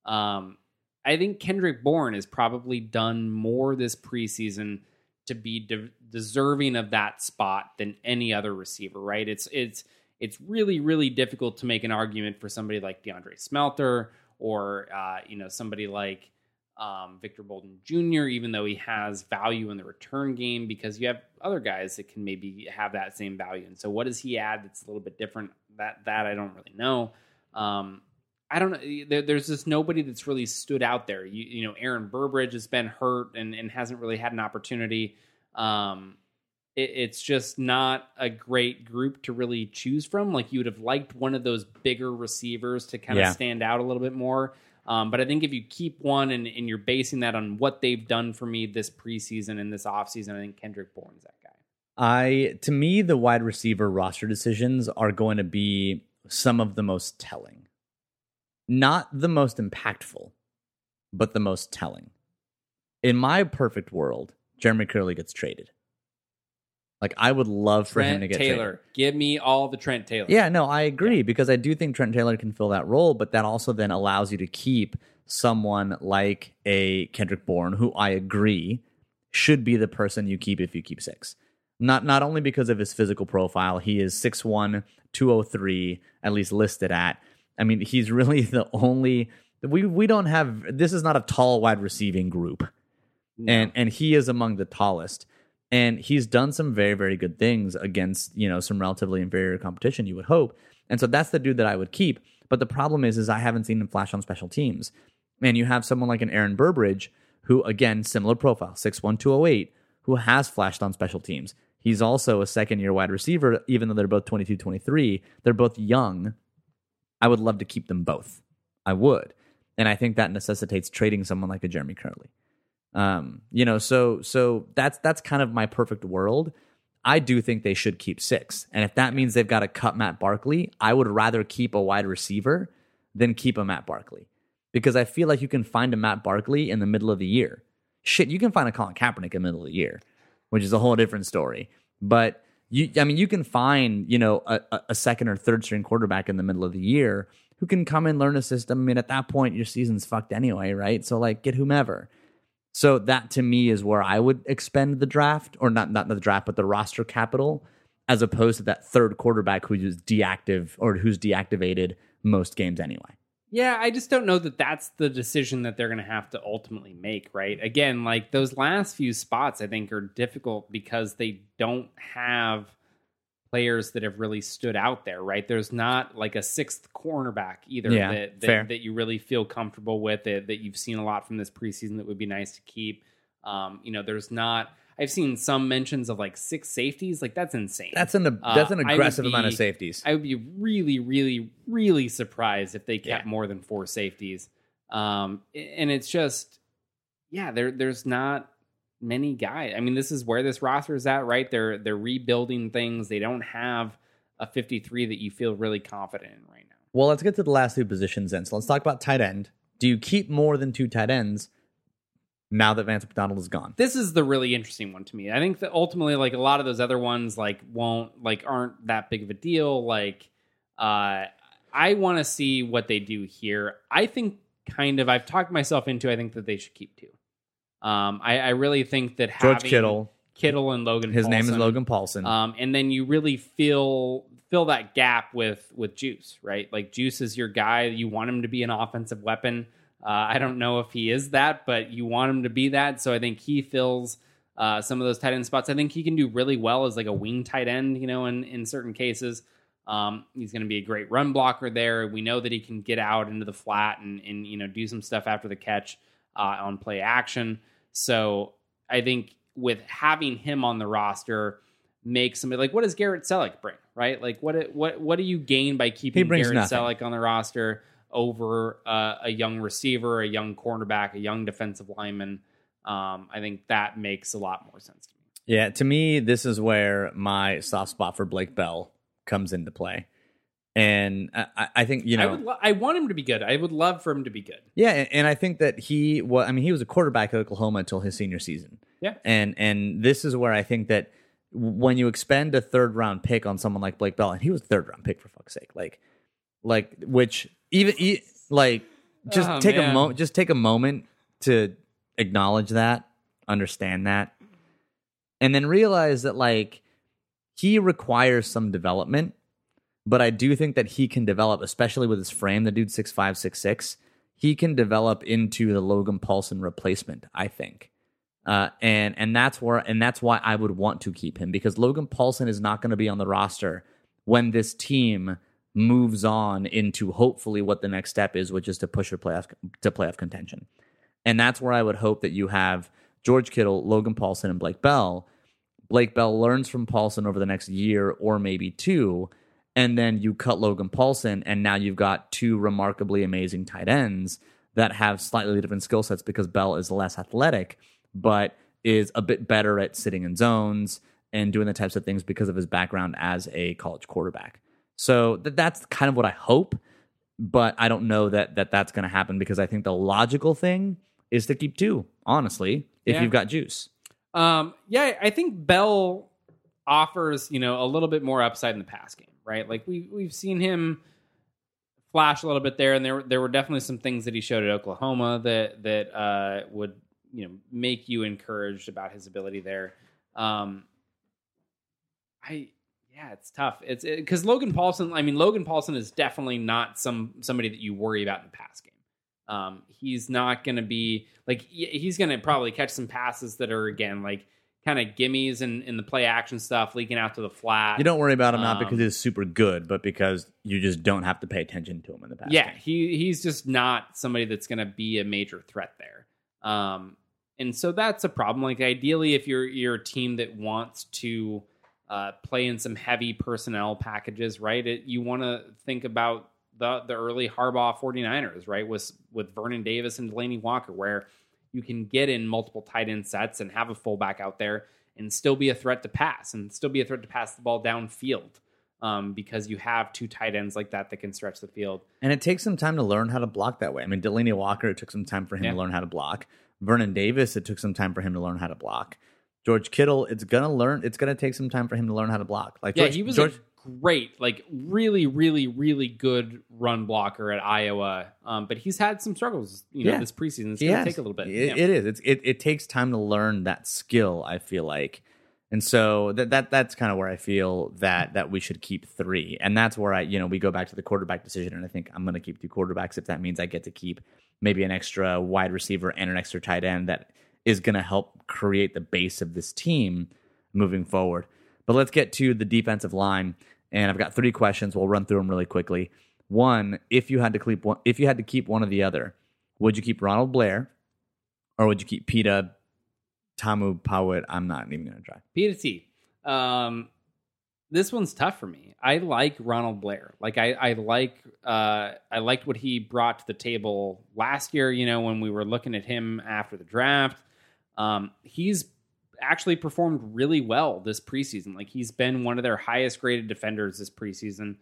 Um, I think Kendrick Bourne has probably done more this preseason to be de- deserving of that spot than any other receiver. Right? It's it's it's really really difficult to make an argument for somebody like DeAndre Smelter or uh, you know somebody like um, Victor Bolden Jr. Even though he has value in the return game, because you have other guys that can maybe have that same value. And so, what does he add that's a little bit different? That that I don't really know. Um, I don't know. There, there's just nobody that's really stood out there. You, you know, Aaron Burbridge has been hurt and, and hasn't really had an opportunity. Um, it, it's just not a great group to really choose from. Like you would have liked one of those bigger receivers to kind Yeah. of stand out a little bit more. Um, but I think if you keep one and, and you're basing that on what they've done for me this preseason and this offseason, I think Kendrick Bourne's that guy. I to me the wide receiver roster decisions are going to be some of the most telling. Not the most impactful, but the most telling. In my perfect world, Jeremy Kerley gets traded. Like I would love for him to get Taylor. traded. Give me all the Trent Taylor. Yeah, no, I agree because I do think Trent Taylor can fill that role, but that also then allows you to keep someone like a Kendrick Bourne, who I agree should be the person you keep if you keep six. Not not only because of his physical profile, he is 6'1, 203, at least listed at. I mean, he's really the only we we don't have this is not a tall wide receiving group. And and he is among the tallest. And he's done some very very good things against you know some relatively inferior competition you would hope. And so that's the dude that i would keep. But the problem is is i haven't seen him flash on special teams. And you have someone like an aaron burbridge who again similar profile six one two oh eight, who has flashed on special teams. He's also a second year wide receiver even though they're both 22 23 they're both young i would love to keep them both i would and i think that necessitates trading someone like a jeremy kerley um, you know, so so that's that's kind of my perfect world. I do think they should keep six, and if that means they've got to cut Matt Barkley, I would rather keep a wide receiver than keep a Matt Barkley because I feel like you can find a Matt Barkley in the middle of the year. Shit, you can find a Colin Kaepernick in the middle of the year, which is a whole different story. But you, I mean, you can find you know a, a- second or third string quarterback in the middle of the year who can come and learn a system. I mean, at that point, your season's fucked anyway, right? So like, get whomever. So that to me is where I would expend the draft, or not not the draft, but the roster capital, as opposed to that third quarterback who's deactive or who's deactivated most games anyway. Yeah, I just don't know that that's the decision that they're going to have to ultimately make, right? Again, like those last few spots, I think are difficult because they don't have players that have really stood out there, right? There's not like a sixth cornerback either Yeah, that, that that you really feel comfortable with that, that you've seen a lot from this preseason that would be nice to keep. Um, you know, there's not I've seen some mentions of like six safeties, like that's insane. That's an Uh, that's an aggressive amount of safeties. I would be really, really, really surprised if they kept Yeah. more than four safeties. Um, and it's just, yeah, there there's not many guys. I mean, this is where this roster is at, right? They're they're rebuilding things. They don't have a 53 that you feel really confident in right now. Well, let's get to the last two positions then. So let's talk about tight end. Do you keep more than two tight ends now that Vance McDonald is gone? This is the really interesting one to me. I think that ultimately, like a lot of those other ones, like won't like aren't that big of a deal. Like, uh, I want to see what they do here. I think kind of I've talked myself into. I think that they should keep two. Um, I, I really think that George Kittle. Kittle and Logan. His name is Logan Paulson. Um, and then you really fill fill that gap with with Juice, right? Like Juice is your guy. You want him to be an offensive weapon. Uh, I don't know if he is that, but you want him to be that. So I think he fills uh, some of those tight end spots. I think he can do really well as like a wing tight end, you know, in in certain cases. Um, he's going to be a great run blocker there. We know that he can get out into the flat and and you know do some stuff after the catch uh, on play action. So I think with having him on the roster makes somebody like what does Garrett Celek bring, right? Like what what what do you gain by keeping Garrett nothing. Celek on the roster over uh, a young receiver, a young cornerback, a young defensive lineman? Um, I think that makes a lot more sense to me. yeah, to me, this is where my soft spot for Blake Bell comes into play. And I, I- think, you know, I would lo- I want him to be good. I would love for him to be good. Yeah, and, and I think that he well, I mean, he was a quarterback at Oklahoma until his senior season. Yeah. And and this is where I think that when you expend a third round pick on someone like Blake Bell, and he was third round pick for fuck's sake, like like which even e- like just Oh, take a man. moment just take a moment to acknowledge that, understand that, and then realize that like he requires some development but I do think that he can develop, especially with his frame. The dude six five, six six. He can develop into the Logan Paulson replacement. I think, uh, and and that's where and that's why I would want to keep him because Logan Paulson is not going to be on the roster when this team moves on into hopefully what the next step is, which is to push for playoff to playoff contention. And that's where I would hope that you have George Kittle, Logan Paulson, and Blake Bell. Blake Bell learns from Paulson over the next year or maybe two, and then you cut Logan Paulson, and now you've got two remarkably amazing tight ends that have slightly different skill sets because Bell is less athletic, but is a bit better at sitting in zones and doing the types of things because of his background as a college quarterback. So th- that's kind of what I hope, but I don't know that, that that's going to happen because I think the logical thing is to keep two, honestly, if Yeah. you've got juice. Um, yeah, I think Bell offers you know a little bit more upside in the pass game, right? Like we we've seen him flash a little bit there, and there there were definitely some things that he showed at Oklahoma that that uh, would you know make you encouraged about his ability there. Um, I yeah, it's tough. It's because Logan Paulson. I mean, Logan Paulson is definitely not some somebody that you worry about in the pass game. Um, he's not going to be like he's going to probably catch some passes that are again like kind of gimmies and in the play action stuff leaking out to the flat. You don't worry about him not because Um, he's super good, but because you just don't have to pay attention to him in the past. yeah, he he's just not somebody that's going to be a major threat there. Um, and so that's a problem. Like ideally, if you're you're a team that wants to uh, play in some heavy personnel packages, right? It, you want to think about the the early Harbaugh 49ers, right? With with Vernon Davis and Delanie Walker, where you can get in multiple tight end sets and have a fullback out there and still be a threat to pass and still be a threat to pass the ball downfield. Um, because you have two tight ends like that that can stretch the field. And it takes some time to learn how to block that way. I mean, Delanie Walker, it took some time for him Yeah. to learn how to block. Vernon Davis, it took some time for him to learn how to block. George Kittle, it's gonna learn. It's gonna take some time for him to learn how to block. Like Yeah, George, he was George, a great, like really, really, really good run blocker at Iowa. Um, but he's had some struggles, you know, Yeah. this preseason. It's he going has. to take a little bit. It, Yeah. it is. It's it, it takes time to learn that skill. I feel like, and so that that that's kind of where I feel that that we should keep three, and that's where I you know we go back to the quarterback decision, and I think I'm going to keep two quarterbacks if that means I get to keep maybe an extra wide receiver and an extra tight end that is going to help create the base of this team moving forward. But let's get to the defensive line, and I've got three questions. We'll run through them really quickly. One, if you had to keep one, if you had to keep one or the other, would you keep Ronald Blair, or would you keep Pita Tamu Pawit? I'm not even going to try. P to T. Um, this one's tough for me. I like Ronald Blair. Like I, I like uh, I liked what he brought to the table last year. You know, when we were looking at him after the draft, um, he's actually performed really well this preseason. Like he's been one of their highest graded defenders this preseason.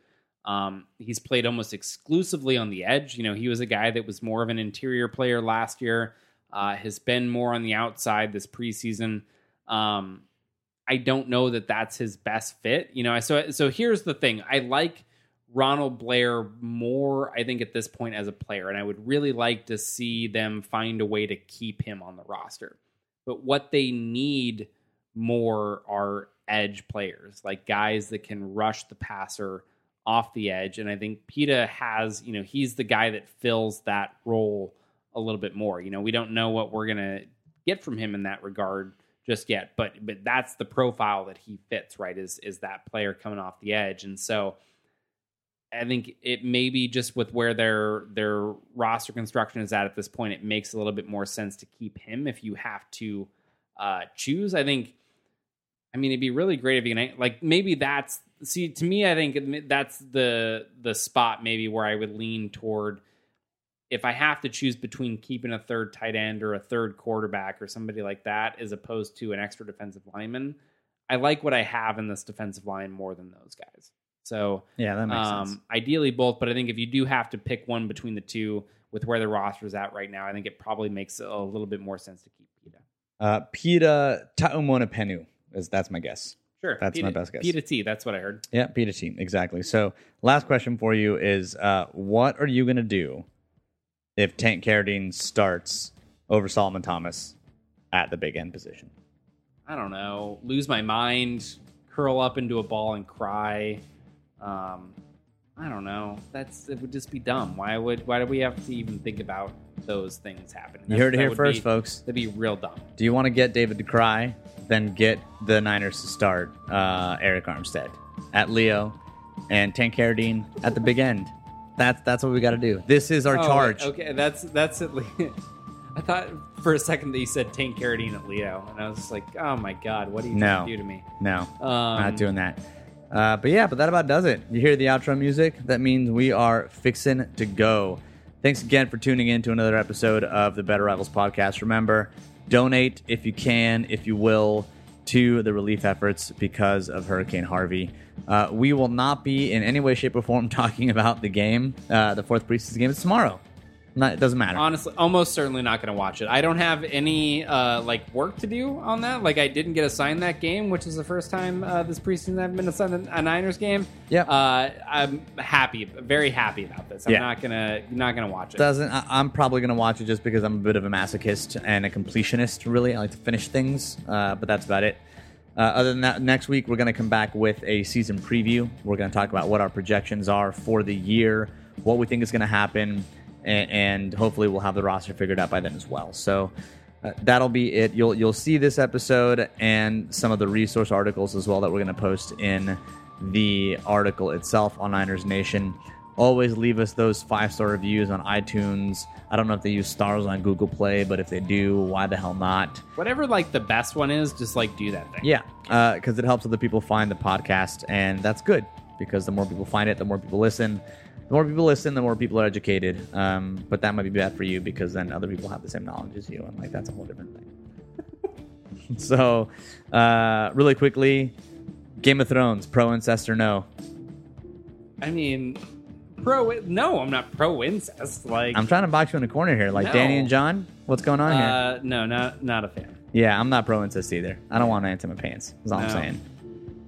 Um, he's played almost exclusively on the edge. You know, he was a guy that was more of an interior player last year. Uh, has been more on the outside this preseason. Um, I don't know that that's his best fit. You know, so so here's the thing. I like Ronald Blair more, I think, at this point as a player, and I would really like to see them find a way to keep him on the roster. But what they need more are edge players, like guys that can rush the passer off the edge. And I think Pita has, you know, he's the guy that fills that role a little bit more. You know, we don't know what we're gonna get from him in that regard just yet, but but that's the profile that he fits, right? Is is that player coming off the edge, and so I think it maybe just with where their their roster construction is at at this point, it makes a little bit more sense to keep him if you have to uh, choose. I think. I mean, it'd be really great if you can like maybe that's see to me. I think that's the the spot maybe where I would lean toward if I have to choose between keeping a third tight end or a third quarterback or somebody like that, as opposed to an extra defensive lineman, I like what I have in this defensive line more than those guys. So Yeah, that makes um, sense. ideally both, but I think if you do have to pick one between the two with where the roster is at right now, I think it probably makes a little bit more sense to keep Pita. Uh, Pita Taumonopenu is that's my guess. Sure, That's Pita, my best guess. Pita T. That's what I heard. Yeah, Pita team exactly. So, last question for you is: uh, What are you going to do if Tank Carradine starts over Solomon Thomas at the big end position? I don't know, lose my mind, curl up into a ball and cry. Um, I don't know. That's it would just be dumb. Why would why do we have to even think about those things happening? You heard it that here would first, be- folks. That'd be real dumb. Do you want to get David to cry? Then get the Niners to start uh, Arik Armstead at Leo and Tank Carradine at the big end. That's that's what we got to do. This is our Oh, charge. Okay, that's that's at least. I thought for a second that you said Tank Carradine at Leo, and I was just like, oh my god, what are you No. trying to do to me? No, Um, not doing that. Uh, but yeah, but that about does it. You hear the outro music? That means we are fixing to go. Thanks again for tuning in to another episode of the Better Rivals podcast. Remember, donate if you can, if you will, to the relief efforts because of Hurricane Harvey. Uh, we will not be in any way, shape, or form talking about the game, uh, the fourth preseason game. It's tomorrow. Not, it doesn't matter. honestly almost certainly not going to watch it. I don't have any uh, like work to do on that. Like i didn't get assigned that game which is the first time uh, this preseason i've been assigned a niners game. Yeah. uh, i'm happy very happy about this. I'm Yeah. not gonna not gonna watch it. Doesn't I, i'm probably going to watch it just because i'm a bit of a masochist and a completionist really. I like to finish things uh, but that's about it. Uh, other than that next week we're going to come back with a season preview. We're going to talk about what our projections are for the year what we think is going to happen and, and hopefully we'll have the roster figured out by then as well so uh, that'll be it you'll you'll see this episode and some of the resource articles as well that we're going to post in the article itself on niners nation always leave us those five star reviews on iTunes. I don't know if they use stars on Google Play, but if they do, why the hell not? whatever like the best one is just like do that thing Yeah, because it helps other people find the podcast, and that's good because the more people find it, the more people listen. The more people listen, the more people are educated. Um, but that might be bad for you because then other people have the same knowledge as you, and like that's a whole different thing. so, uh, really quickly, Game of Thrones, pro incest or no? i mean pro no i'm not pro incest like I'm trying to box you in a corner here, like No. Dany and Jon. What's going on here? uh, no not not a fan Yeah, I'm not pro incest either. I don't want ants in my pants. Is all I'm saying.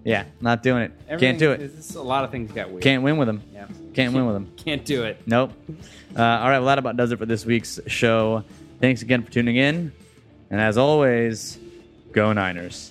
Yeah, not doing it. Everything Can't do it. just a lot of things got weird Can't win with them. yeah Can't win with them. can't do it Nope. Uh, all right, well, that about does it for this week's show. Thanks again for tuning in. And as always, go Niners.